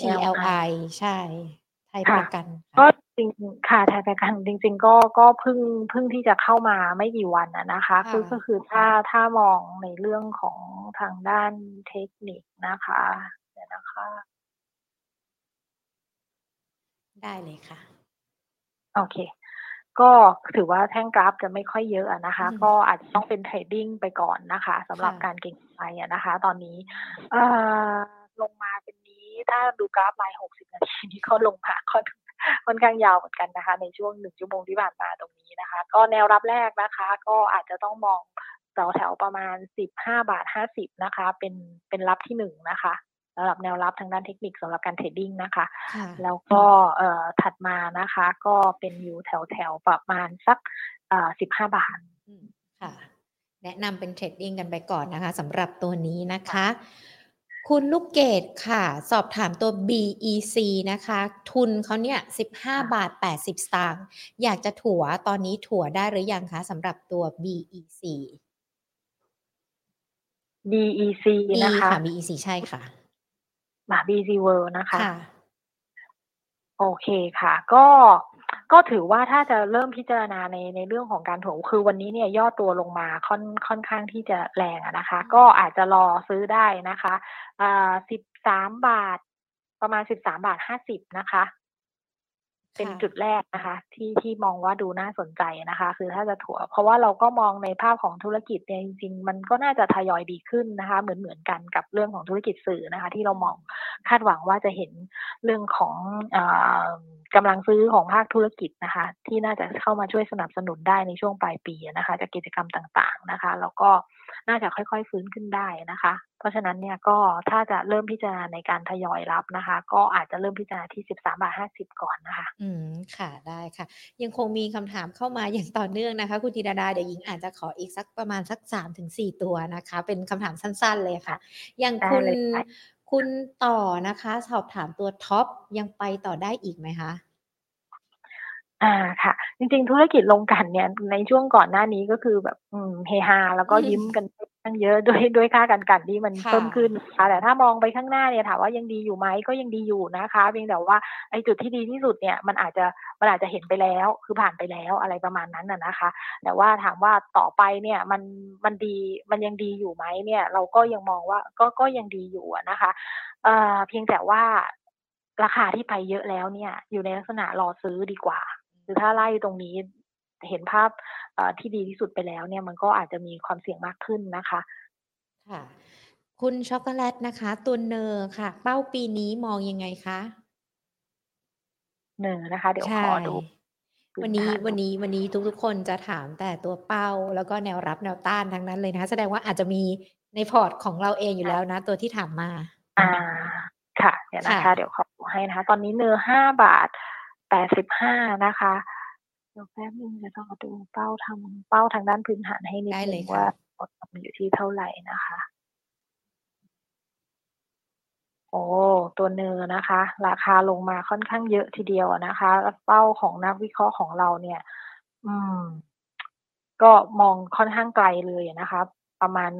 TLI ใช่ไท ยประกันก็จริงค่ะไทยประกันจริง ๆ ก็ก็เพิ่งเพิ่งที่จะเข้ามาไม่กี่วันนะคะคือก็คือถ้าถ้ามองในเรื่องของทางด้านเทคนิคนะคะเดี๋ยวนะคะ ได้เลยค่ะ โอเคก็ถือว่าแท่งกราฟจะไม่ค่อยเยอะนะคะ ก็อาจจะต้องเป็นเทรดดิ้งไปก่อนนะคะสำหรับการเก็งไปนะคะ ตอนนี้เอ่อลงมาเป็นนี้ ถ้าดูกราฟไลน์หกสิบนาทีนี้ก็ลงมาก็ค่อนข้างยาวเหมือนกันนะคะ ในช่วงหนึ่งชั่วโมงที่ผ่านมาตรงนี้นะคะ ก็แนวรับแรกนะคะ ก็อาจจะต้องมองแถวแถวประมาณสิบห้าบาทห้าสิบนะคะ เป็นเป็นรับที่หนึ่งนะคะสำหรับแนวรับทางด้านเทคนิคสำหรับการ trading นะคะ แล้วก็เอ่อถัดมานะคะ ก็เป็นอยู่แถวแถวประมาณสักอ่าสิบห้าบาทค่ะ แนะนำเป็น trading กันไปก่อนนะคะสำหรับตัวนี้นะคะ คุณลูกเกดค่ะ สอบถามตัว BEC นะคะ ทุนเขาเนี่ย 15 บาท 80 สตางค์อยากจะถัวตอนนี้ถัวได้หรือยังคะสำหรับตัว BEC BEC B นะคะค่ะ BEC ใช่ค่ะมา BEC World นะคะค่ะโอเคค่ะ ก็ ก็ถือว่าถ้าจะเริ่มพิจารณาในในเรื่องของการถ่วงคือวันนี้เนี่ยย่อตัวลงมาค่อนค่อนข้างที่จะแรงอะนะคะ ก็อาจจะรอซื้อได้นะคะอ่า13บาทประมาณ13บาท50นะคะ เป็นค่ะจุดแรกนะคะ ที่ที่มองว่าดูน่าสนใจนะคะ คือถ้าจะถัวเพราะว่าเราก็มองในภาพของธุรกิจเนี่ยจริงๆมันก็น่าจะทยอยดีขึ้นนะคะ เหมือนๆกันกับเรื่องของธุรกิจสื่อนะคะ ที่เรามองคาดหวังว่าจะเห็นเรื่องของอ่ากำลังซื้อของภาคธุรกิจนะคะ ที่น่าจะเข้ามาช่วยสนับสนุนได้ในช่วงปลายปีอะนะคะ จากกิจกรรมต่างๆนะคะ แล้วก็ น่าจะค่อยๆฟื้นขึ้นได้นะคะ เพราะฉะนั้นเนี่ยก็ถ้าจะเริ่มพิจารณาในการทยอยรับนะคะ ก็อาจจะเริ่มพิจารณาที่ 13บาท50 ก่อนนะคะ อืมค่ะได้ค่ะ ยังคงมีคำถามเข้ามาอย่างต่อเนื่องนะคะ คุณธีรดาเดี๋ยวหญิงอาจจะขออีกสักประมาณสัก3-4ตัวนะคะ เป็นคำถามสั้น ๆ เลยค่ะอย่างได้คุณเลยค่ะคุณต่อนะคะ สอบถามตัวท็อปยังไปต่อได้อีกไหมคะ? อา ค่ะ จริง ๆ ธุรกิจโรงกลั่นเนี่ย ในช่วงก่อนหน้านี้ ก็คือแบบ อืม เฮฮา แล้วก็ยิ้มกัน ค่อนข้างเยอะ ด้วย ด้วยค่าการกลั่นที่มันค่เพิ่มขึ้นนะคะ แต่ถ้ามองไปข้างหน้าเนี่ย ถามว่ายังดีอยู่ไหม ก็ยังดีอยู่นะคะ เพียงแต่ว่าไอ้จุดที่ดีที่สุดเนี่ย มันอาจจะ มันอาจจะเห็นไปแล้ว คือผ่านไปแล้ว อะไรประมาณนั้นน่ะนะคะ แต่ว่าถามว่าต่อไปเนี่ย มัน มันดี มันยังดีอยู่ไหมเนี่ย เราก็ยังมองว่า ก็ ก็ยังดีอยู่อะนะคะ เอ่อ เพียงแต่ว่า ราคาที่ไปเยอะแล้วเนี่ย อยู่ในลักษณะรอซื้อดีกว่า คือถ้าไล่ตรงนี้เห็นภาพเอ่อที่ดีที่สุดไปแล้วเนี่ยมันก็อาจจะมีความเสี่ยงมากขึ้นนะคะ ค่ะ คุณช็อกโกแลตนะคะ ตัวเนอค่ะ เป้าปีนี้มองยังไงคะ?เนอนะคะ เดี๋ยวใชข่อดูพื้วันนนี้ฐานวันดูนี้วันนี้ทุกๆ คนจะถามแต่ตัวเป้าแล้วก็แนวรับแนวต้านทั้งนั้นเลยนะคะแสดงว่าอาจจะมีในพอร์ตของเราเองอยู่ค่แล้ะวนะ ตัวที่ถามมาอาค่ะ เดี๋ยวค่นะคะ เดี๋ะยวขอดูให้นะคะ ตอนนี้เนอ5บาท 85 นะคะเดี๋ยวแป๊บหนึ่งจะรอดูเป้าทางเป้าทางด้านพื้นฐานให้นิได้ดหเลนึ่งยว่าค่ะมันอยู่ที่เท่าไรนะคะ โอ้ตัวเนอนะคะ ราคาลงมาค่อนข้างเยอะทีเดียวอะนะคะแล้วเป้าของนักวิเคราะห์ของเราเนี่ย อืม ก็มองค่อนข้างไกลเลยอะนะคะ ประมาณ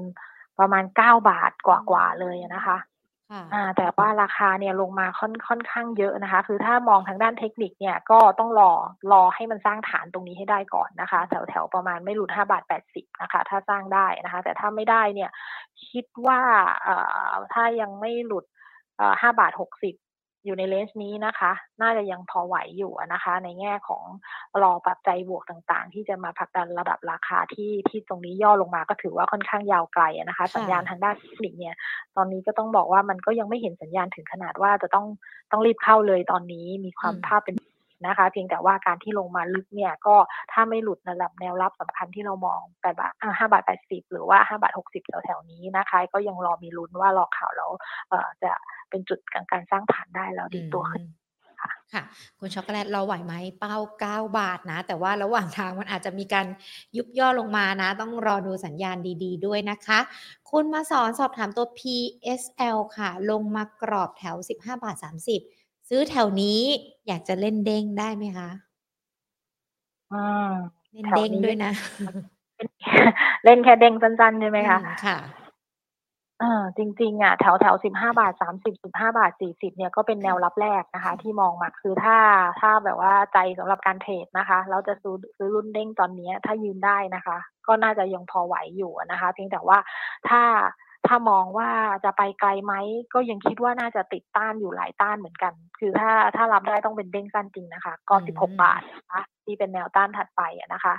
ประมาณ9บาทกว่าๆเลยอะนะคะ ค่ะอาแต่ว่าราคาเนี่ยลงมาค่อนค่อนข้างเยอะนะคะ คือถ้ามองทางด้านเทคนิคเนี่ยก็ต้องรอรอให้มันสร้างฐานตรงนี้ให้ได้ก่อนนะคะ แถวๆประมาณไม่หลุด5บาท80นะคะ ถ้าสร้างได้นะคะ แต่ถ้าไม่ได้เนี่ย คิดว่าเอ่อถ้ายังไม่หลุดเอ่อ5บาท60 อยู่ในเรนจ์นี้นะคะ น่าจะยังพอไหวอยู่อะนะคะ ในแง่ของรอปัจจัยบวกต่างๆ ที่จะมาผลักดันระดับราคาที่ที่ตรงนี้ย่อลงมาก็ถือว่าค่อนข้างยาวไกลอะนะคะคสั่ญญาณะทางด้านเทคนิคเนี่ย ตอนนี้ก็ต้องบอกว่ามันก็ยังไม่เห็นสัญญาณถึงขนาดว่าจะต้องต้องรีบเข้าเลยตอนนี้มีคอืวามมภาพเป็น นะคะ เพียงแต่ว่าการที่ลงมาลึกเนี่ยก็ถ้าไม่หลุดระดับแนวรับสำคัญที่เรามอง8บาทอา5บาท80หรือว่า5บาท60แถวๆนี้นะคะ ก็ยังรอมีลุ้นว่ารอข่าวแล้วเอ่อจะเป็นจุดของการสร้างฐานได้แล้วอืดีดตัวขึ้นมค่ะค่ะ คุณช็อกโกแลตรอไหวไหม?เป้า 9 บาทนะ แต่ว่าระหว่างทางมันอาจจะมีการยุบย่อลงมานะ ต้องรอดูสัญญาณดี ๆด้วยนะคะ คุณมาสอนสอบถามตัว PSL ค่ะ ลงมากรอบแถว 15 บาท 30 ซื้อแถวนี้อยากจะเล่นเด้งได้ไหมคะ?อืมเล่นแถเดว้งนี้ด้วยนะเล่นเล่นแค่เด้งสั้นๆใช่ไหมอืคะ?มค่ะเออจริงๆอะแถวๆ15บาท30 15บาท40เนี่ยก็เป็นแนวรับแรกนะคะ ที่มองมาคือถ้าถ้าแบบว่าใจสำหรับการเทรดนะคะแล้วจะซื้อซื้อรุ่นเด้งตอนเนี้ยถ้ายืนได้นะคะ ก็น่าจะยังพอไหวอยู่อะนะคะ เพียงแต่ว่าถ้า ถ้ามองว่าจะไปไกลไหมก็ยังคิดว่าน่าจะติดต้านอยู่หลายต้านเหมือนกัน คือถ้าถ้ารับได้ต้องเป็นเด้งสั้นจริงนะคะ ก็อื16บาทมนะคะที่เป็นแนวต้านถัดไปอะนะคะ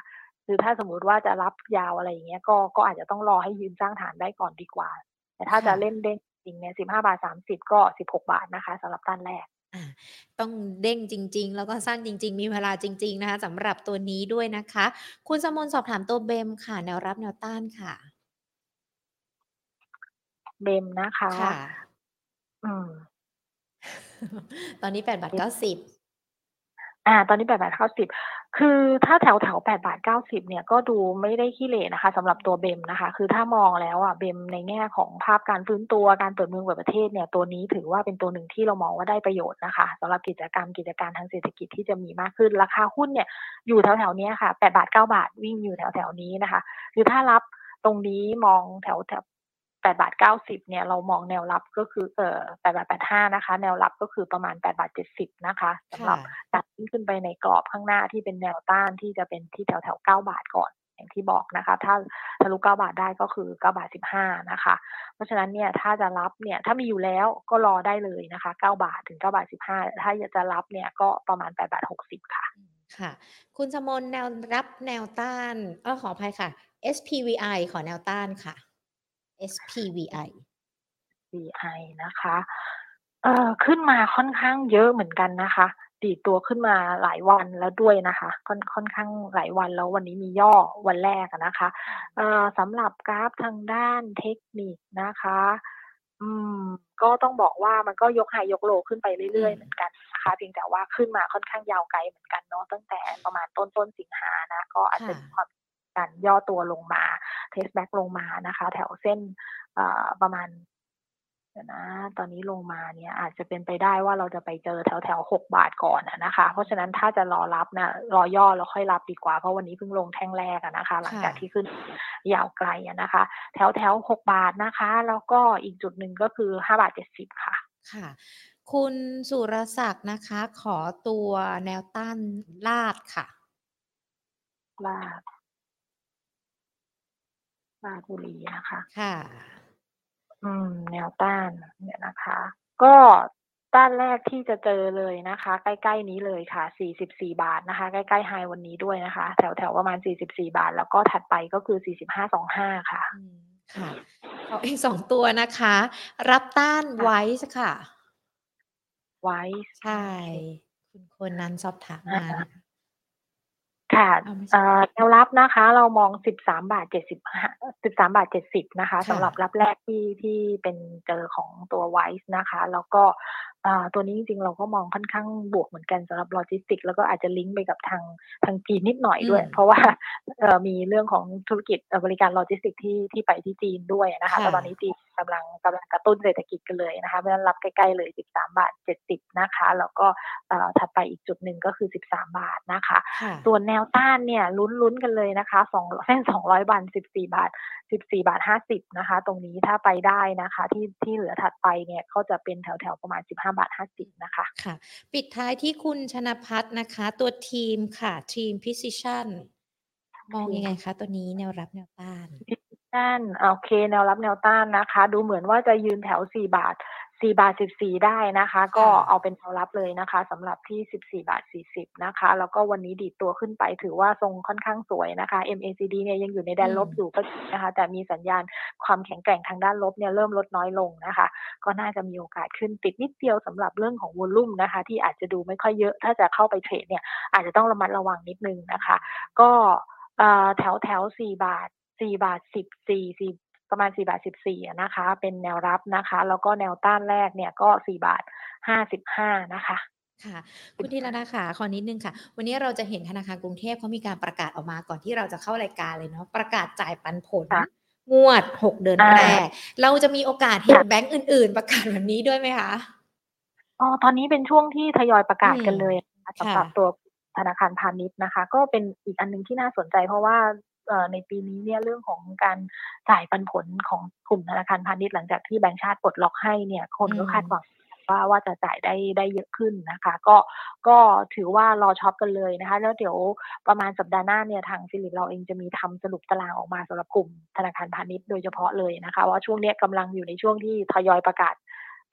คือถ้าสมมุติว่าจะรับยาวอะไรอย่างเงี้ยก็ก็อาจจะต้องรอให้ยืนสร้างฐานได้ก่อนดีกว่า แต่ถ้าค่จะะเล่นเด้งจริงเนี่ย15บาท30ก็16บาทนะคะสำหรับต้านแรกอาต้องเด้งจริง ๆ แล้วก็สั้นจริง ๆ มีเวลาจริง ๆ นะคะสำหรับตัวนี้ด้วยนะคะ คุณสมนต์สอบถามตัว BEM ค่ะ แนวรับแนวต้านค่ะ BEM นะคะ ค่ะ อืม ตอนนี้8บาท90อ่า ตอนนี้แปดบาทเก้าสิบ คือถ้าแถวแถวแปดบาทเก้าสิบเนี่ยก็ดูไม่ได้ขี้เหร่นะคะสำหรับตัวเบมนะคะ คือถ้ามองแล้วอะเบมในแง่ของภาพการฟื้นตัวการเปิดเมืองเปิดประเทศเนี่ยตัวนี้ถือว่าเป็นตัวหนึ่งที่เรามองว่าได้ประโยชน์นะคะสำหรับกิจกรรมกิจการทางเศรษฐกิจที่จะมีมากขึ้นราคาหุ้นเนี่ยอยู่แถวแถวนี้ค่ะแปดบาทเก้าบาทวิ่งอยู่แถวแถวนี้นะคะ คือถ้ารับตรงนี้มองแถวแถว แปดบาทเก้าสิบเนี่ยเรามองแนวรับก็คือเอ่อแปดบาทแปดห้านะคะ แนวรับก็คือประมาณแปดบาทเจ็ดสิบนะคะสำหรับตัดขึ้นไปในกรอบข้างหน้าที่เป็นแนวต้านที่จะเป็นที่แถวแถวเก้าบาทก่อนอย่างที่บอกนะคะ ถ้าทะลุเก้าบาทได้ก็คือเก้าบาทสิบห้านะคะ เพราะฉะนั้นเนี่ยถ้าจะรับเนี่ยถ้ามีอยู่แล้วก็รอได้เลยนะคะเก้าบาทถึงเก้าบาทสิบห้าถ้าอยากจะรับเนี่ยก็ประมาณแปดบาทหกสิบค่ะ ค่ะ คุณสมนแนวรับแนวต้านเออขออภัยค่ะ SPVI ขอแนวต้านค่ะ SPVI VI นะคะเอ่อขึ้นมาค่อนข้างเยอะเหมือนกันนะคะ ดีตัวขึ้นมาหลายวันแล้วด้วยนะคะ ค่อนค่อนข้างหลายวันแล้ววันนี้มีย่อวันแรกนะคะเอ่อสำหรับกราฟทางด้านเทคนิคนะคะ อืม ก็ต้องบอกว่ามันก็ยก high ยก low ขึ้นไปเรื่อยๆเหมือนกันนะคะเพียงแต่ว่าขึ้นมาค่อนข้างยาวไกลเหมือนกันเนาะตั้งแต่ประมาณต้นต้นสิงหานะ ก็อาจจะมีความ การย่อตัวลงมา test back ลงมานะคะ แถวเส้นประมาณนะตอนนี้ลงมาเนี่ยอาจจะเป็นไปได้ว่าเราจะไปเจอแถวแถวหกบาทก่อนนะคะ เพราะฉะนั้นถ้าจะรอรับนะรอย่อแล้วค่อยรับดีกว่า เพราะวันนี้เพิ่งลงแท่งแรกนะคะ หลังจากที่ขึ้นยาวไกลนะคะ แถวแถวหกบาทนะคะ แล้วก็อีกจุดหนึ่งก็คือห้าบาทเจ็ดสิบค่ะ ค่ะ คุณสุรศักดิ์นะคะ ขอตัวแนวต้านลาดค่ะ ลาด ลาดบุรีนะคะ ค่ะ อืม แนวต้านเนี่ยนะคะ ก็ต้านแรกที่จะเจอเลยนะคะ ใกล้ ๆ นี้เลยค่ะ 44 บาทนะคะ ใกล้ๆไฮวันนี้ด้วยนะคะ แถวๆประมาณ 44 บาท แล้วก็ถัดไปก็คือ 45.25 ค่ะอืมค่ะขออีกสองตัวนะคะ รับต้านไว้ค่ะ ไว้ ใช่ คุณคนนั้นสอบถามมานะคะ ค่ะเอาไม่ใช่เอ่อแนวรับนะคะ เรามอง13บาท75 13บาท70นะคะค่ะสำหรับรับแรกที่ที่เป็นเจอของตัวไวซ์นะคะ แล้วก็อ่าตัวนี้จริงๆเราก็มองค่อนข้างบวกเหมือนกันสำหรับโลจิสติก แล้วก็อาจจะลิงก์ไปกับทางทางจีนนิดหน่อยด้วยอืมเพราะว่าเอ่อมีเรื่องของธุรกิจเอ่อบริการโลจิสติกที่ที่ไปที่จีนด้วยนะคะค่ะแล้วตอนนี้จีน กำลังกำลังกระตุ้นเศรษฐกิจกันเลยนะคะเพราะฉะนั้นรับใกล้ๆเลย 13 บาท 70 นะคะ แล้วก็เอ่อถัดไปอีกจุดหนึ่งก็คือ 13 บาทนะคะค่ะส่วนแนวต้านเนี่ยลุ้นๆกันเลยนะคะสองเส้นสองร้อยวันสิบสี่บาทสิบสี่บาทห้าสิบนะคะ ตรงนี้ถ้าไปได้นะคะที่ที่เหลือถัดไปเนี่ยก็จะเป็นแถวๆประมาณสิบห้าบาทห้าสิบนะคะค่ะ ปิดท้ายที่คุณชนพัฒน์นะคะ ตัวทีมค่ะทีม Precision มองยังไงคะ ตัวนี้แนวรับแนวต้านต้า นโอเค แนวรับแนวต้านนะคะ ดูเหมือนว่าจะยืนแถว 4 บาท 4 บาท 14 ได้นะคะ ก็เอาเป็นแนวรับเลยนะคะสำหรับที่ 14 บาท 40 นะคะ แล้วก็วันนี้ดีดตัวขึ้นไปถือว่าทรงค่อนข้างสวยนะคะ MACD เนี่ยยังอยู่ในแดนลบอืมอยู่ก็จริงนะคะ แต่มีสัญญาณความแข็งแกร่งทางด้านลบเนี่ยเริ่มลดน้อยลงนะคะ ก็น่าจะมีโอกาสขึ้นติดนิดเดียวสำหรับเรื่องของวอลลุ่มนะคะ ที่อาจจะดูไม่ค่อยเยอะ ถ้าจะเข้าไปเทรดเนี่ยอาจจะต้องระมัดระวังนิดนึงนะคะ ก็เอ่อแถวแถวสี่บาท สี่บาทสิบสี่สี่ประมาณสี่บาทสิบสี่นะคะ เป็นแนวรับนะคะ แล้วก็แนวต้านแรกเนี่ยก็สี่บาทห้าสิบห้านะคะค่ะคุณธีรดาค่ะขอนิดนึงค่ะ วันนี้เราจะเห็นธนาคารกรุงเทพเขามีการประกาศออกมาก่อนที่เราจะเข้ารายการเลยเนาะประกาศจ่ายปันผลค่ะงวดหกเดือนอ่าแรก เราจะมีโอกาสเห็นค่ะแบงก์อื่น ๆ ประกาศแบบนี้ด้วยไหมคะอ๋อตอนนี้เป็นช่วงที่ทยอยประกาศกันอืมเลยนะคะสำหรับค่ะตัวธนาคารพาณิชย์นะคะ ก็เป็นอีกอันหนึงที่น่าสนใจเพราะว่าเอ่อ ในปีนี้เนี่ยเรื่องของการจ่ายปันผลของกลุ่มธนาคารพาณิชย์หลังจากที่แบงก์ชาติปลดล็อกให้เนี่ยคนก็อืมคาดหวังว่าว่าจะจ่ายได้ได้เยอะขึ้นนะคะ ก็ก็ถือว่ารอช็อปกันเลยนะคะ แล้วเดี๋ยวประมาณสัปดาห์หน้าเนี่ยทางฟิลิปเราเองจะมีทำสรุปตารางออกมาสำหรับกลุ่มธนาคารพาณิชย์โดยเฉพาะเลยนะคะว่าช่วงเนี้ยกำลังอยู่ในช่วงที่ทยอยประกาศ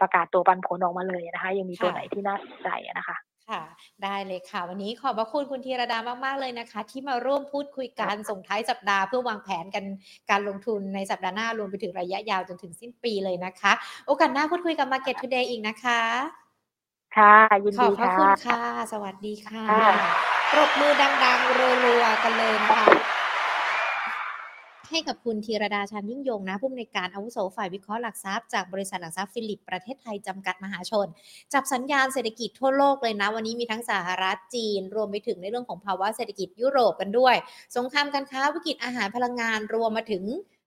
ประกาศตัวปันผลออกมาเลยนะคะ ยังมีตัวค่ะไหนที่น่าสนใจอะนะคะ ค่ะ ได้เลยค่ะ วันนี้ขอบพระคุณคุณธีรดามากๆเลยนะคะ ที่มาร่วมพูดคุยกันส่งท้ายสัปดาห์เพื่อวางแผนกันการลงทุนในสัปดาห์หน้ารวมไปถึงระยะยาวจนถึงสิ้นปีเลยนะคะ โอกาสหน้าพูดคุยกับ Market Today อีกนะคะ ค่ะยินขอบดีพระค่ะคุณค่ะ สวัสดีค่ะค่ะปรบมือดังๆรัวๆกันเลยนะคะ ให้กับคุณธีรดาชันยิ่งยงนะผู้อำนวยการอาวุโสฝ่ายวิเคราะห์หลักทรัพย์จากบริษัทหลักทรัพย์ฟิลิปประเทศไทยจำกัดมหาชน จับสัญญาณเศรษฐกิจทั่วโลกเลยนะ วันนี้มีทั้งสหรัฐจีน รวมไปถึงในเรื่องของภาวะเศรษฐกิจยุโรปกันด้วย สงครามการค้าวิกฤตอาหารพลังงานรวมมาถึง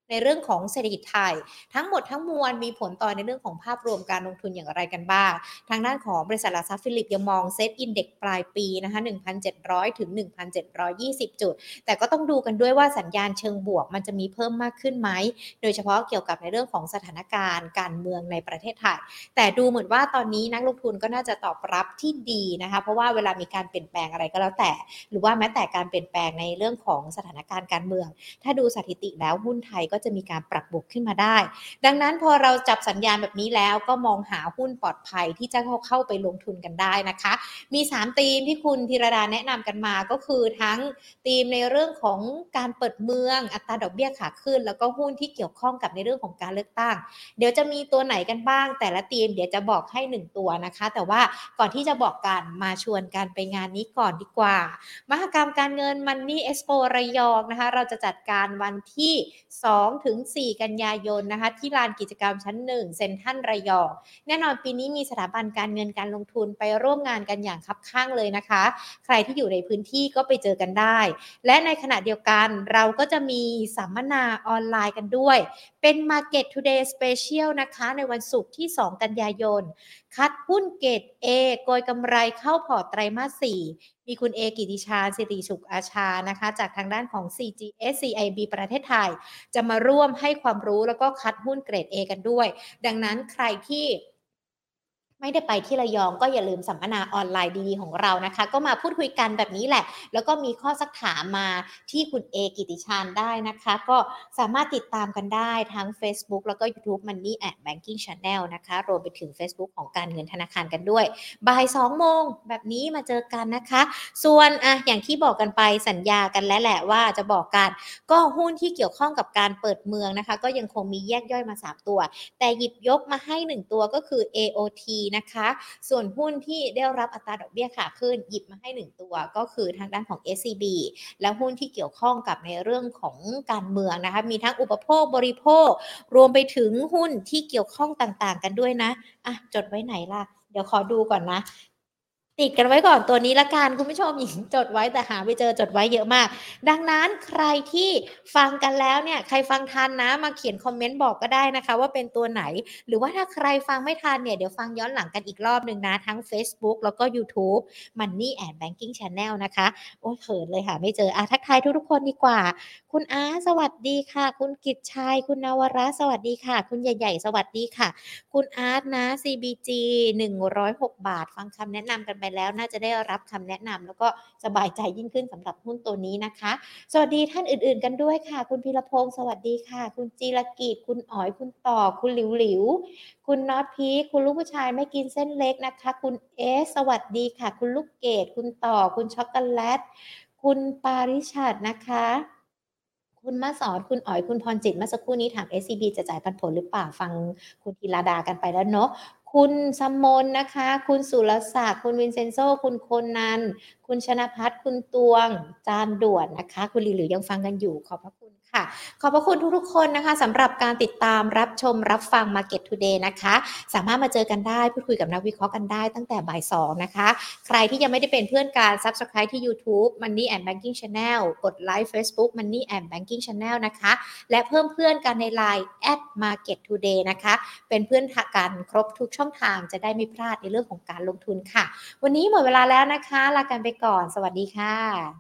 ในเรื่องของเศรษฐกิจไทย ทั้งหมดทั้งมวลมีผลต่อในเรื่องของภาพรวมการลงทุนอย่างไรกันบ้าง ทางด้านของบริษัทหลักทรัพย์ฟิลิปยังมอง SET Index ปลายปีนะคะ1,700 ถึง 1,720 จุด แต่ก็ต้องดูกันด้วยว่าสัญญาณเชิงบวกมันจะมีเพิ่มมากขึ้นไหม โดยเฉพาะเกี่ยวกับในเรื่องของสถานการณ์การเมืองในประเทศไทย แต่ดูเหมือนว่าตอนนี้นักลงทุนก็น่าจะตอบรับที่ดีนะคะ เพราะว่าเวลามีการเปลี่ยนแปลงอะไรก็แล้วแต่ หรือว่าแม้แต่การเปลี่ยนแปลงในเรื่องของสถานการณ์การเมือง ถ้าดูสถิติแล้วหุ้นไทยก็็จะมีการปรับบวกขึ้นมาได้ ดังนั้นพอเราจับสัญญาณแบบนี้แล้วก็มองหาหุ้นปลอดภัยที่จะเข้าเข้าไปลงทุนกันได้นะคะ มี3ธีมที่คุณธีรดาแนะนำกันมาก็คือทั้งธีมในเรื่องของการเปิดเมืองอัตราดอกเบี้ยขาขึ้น แล้วก็หุ้นที่เกี่ยวข้องกับในเรื่องของการเลือกตั้ง เดี๋ยวจะมีตัวไหนกันบ้าง แต่ละธีมเดี๋ยวจะบอกให้ 1 ตัวนะคะ แต่ว่าก่อนที่จะบอกกันมาชวนกันไปงานนี้ก่อนดีกว่า มหกรรมการเงินมันนี่เอ็กซ์โประยองนะคะ เราจะจัดการวันที่ 2ถึง4กันยายนนะคะที่ลานกิจกรรมชั้น 1 เซ็นทรัลระยอง แน่นอนปีนี้มีสถาบันการเงินการลงทุนไปร่วมงานกันอย่างคับข้างเลยนะคะ ใครที่อยู่ในพื้นที่ก็ไปเจอกันได้ และในขณะเดียวกันเราก็จะมีสัมมนาออนไลน์กันด้วย เป็น Market Today Special นะคะ ในวันศุกร์ที่ 2 กันยายน คัดหุ้นเกรด A โกยกำไรเข้าพอร์ตไตรมาส 4 มีคุณเอกิติชาสิริสุขอาชานะคะ จากทางด้านของ CGS CIB ประเทศไทย จะมาร่วมให้ความรู้แล้วก็คัดหุ้นเกรด A กันด้วย ดังนั้นใครที่ ไม่ได้ไปที่ระยองก็อย่าลืมสัมมนาออนไลน์ดีๆของเรานะคะ ก็มาพูดคุยกันแบบนี้แหละ แล้วก็มีข้อซักถามมาที่คุณเอกิติชาญได้นะคะ ก็สามารถติดตามกันได้ทั้ง Facebook แล้วก็ YouTube Money and Banking Channel นะคะ รวมไปถึง Facebook ของการเงินธนาคารกันด้วยบ่าย2โมงแบบนี้มาเจอกันนะคะ ส่วนอะอย่างที่บอกกันไปสัญญากันแล้วแหละว่าจะบอกกัน ก็หุ้นที่เกี่ยวข้องกับการเปิดเมืองนะคะ ก็ยังคงมีแยกย่อยมา 3 ตัว แต่หยิบยกมาให้ 1 ตัวก็คือ AOT นะคะ ส่วนหุ้นที่ได้รับอัตราดอกเบี้ยขาขึ้นหยิบมาให้ 1 ตัว ก็คือทางด้านของ SCB และหุ้นที่เกี่ยวข้องกับในเรื่องของการเมืองนะคะ มีทั้งอุปโภคบริโภค รวมไปถึงหุ้นที่เกี่ยวข้องต่างๆ กันด้วยนะอะจดไว้ไหนล่ะ เดี๋ยวขอดูก่อนนะ ติดกันไว้ก่อนตัวนี้ละกันคุณผู้ชมหญิงจดไว้แต่หาไม่เจอจดไว้เยอะมาก ดังนั้นใครที่ฟังกันแล้วเนี่ยใครฟังทันนะมาเขียนคอมเมนต์บอกก็ได้นะคะ ว่าเป็นตัวไหน หรือว่าถ้าใครฟังไม่ทันเนี่ยเดี๋ยวฟังย้อนหลังกันอีกรอบหนึ่งนะ ทั้ง Facebook แล้วก็ YouTube Money and Banking Channel นะคะ โอ้เขินเลยค่ะ ไม่เจออะทักทายทุกๆคนดีกว่า คุณอาสวัสดีค่ะ คุณกิตชัยคุณนวรัตน์สวัสดีค่ะ คุณใหญ่ๆ สวัสดีค่ะ คุณอาร์ตนะ CBG 106 บาท ฟังคำแนะนำกันไปแล้วน่าจะได้รับคำแนะนำแล้วก็สบายใจยิ่งขึ้นสำหรับหุ้นตัวนี้นะคะ สวัสดีท่านอื่น ๆ กันด้วยค่ะ คุณพีรพงศ์สวัสดีค่ะ คุณจีรกิจคุณอ๋อยคุณต่อ คุณหลิวหลิวคุณน็อตพีคคุณลูกผู้ชายไม่กินเส้นเล็กนะคะ คุณเอสสวัสดีค่ะ คุณลูกเกดคุณต่อ คุณช็อกโกแลต คุณปาริชัดนะคะคุณมาสอนคุณอ๋อยคุณพรจิตเมื่อสักครู่นี้ถาม SCB จะจ่ายปันผลหรือเปล่าฟังคุณธีรดากันไปแล้วเนาะคุณสมนนะคะ คุณสุรศักดิ์คุณวินเซนโซ คุณโคนนัน คุณชนะพัฒน์คุณตวง จานด่วนนะคะ คุณลีหรือยังฟังกันอยู่ขอบพระคุณค่ะขอบพระคุณทุกๆคนนะคะสำหรับการติดตามรับชมรับฟัง Market Today นะคะ สามารถมาเจอกันได้พูดคุยกับนักวิเคราะห์กันได้ตั้งแต่บ่าย2นะคะ ใครที่ยังไม่ได้เป็นเพื่อนการ Subscribe ที่ YouTube Money and Banking Channel กดไลค์ Facebook Money and Banking Channel นะคะ และเพิ่มเพื่อนกันใน Line at Market Today นะคะ เป็นเพื่อนกันครบทุกช่องทางจะได้ไม่พลาดในเรื่องของการลงทุนค่ะ วันนี้หมดเวลาแล้วนะคะ ลากันไปก่อน สวัสดีค่ะ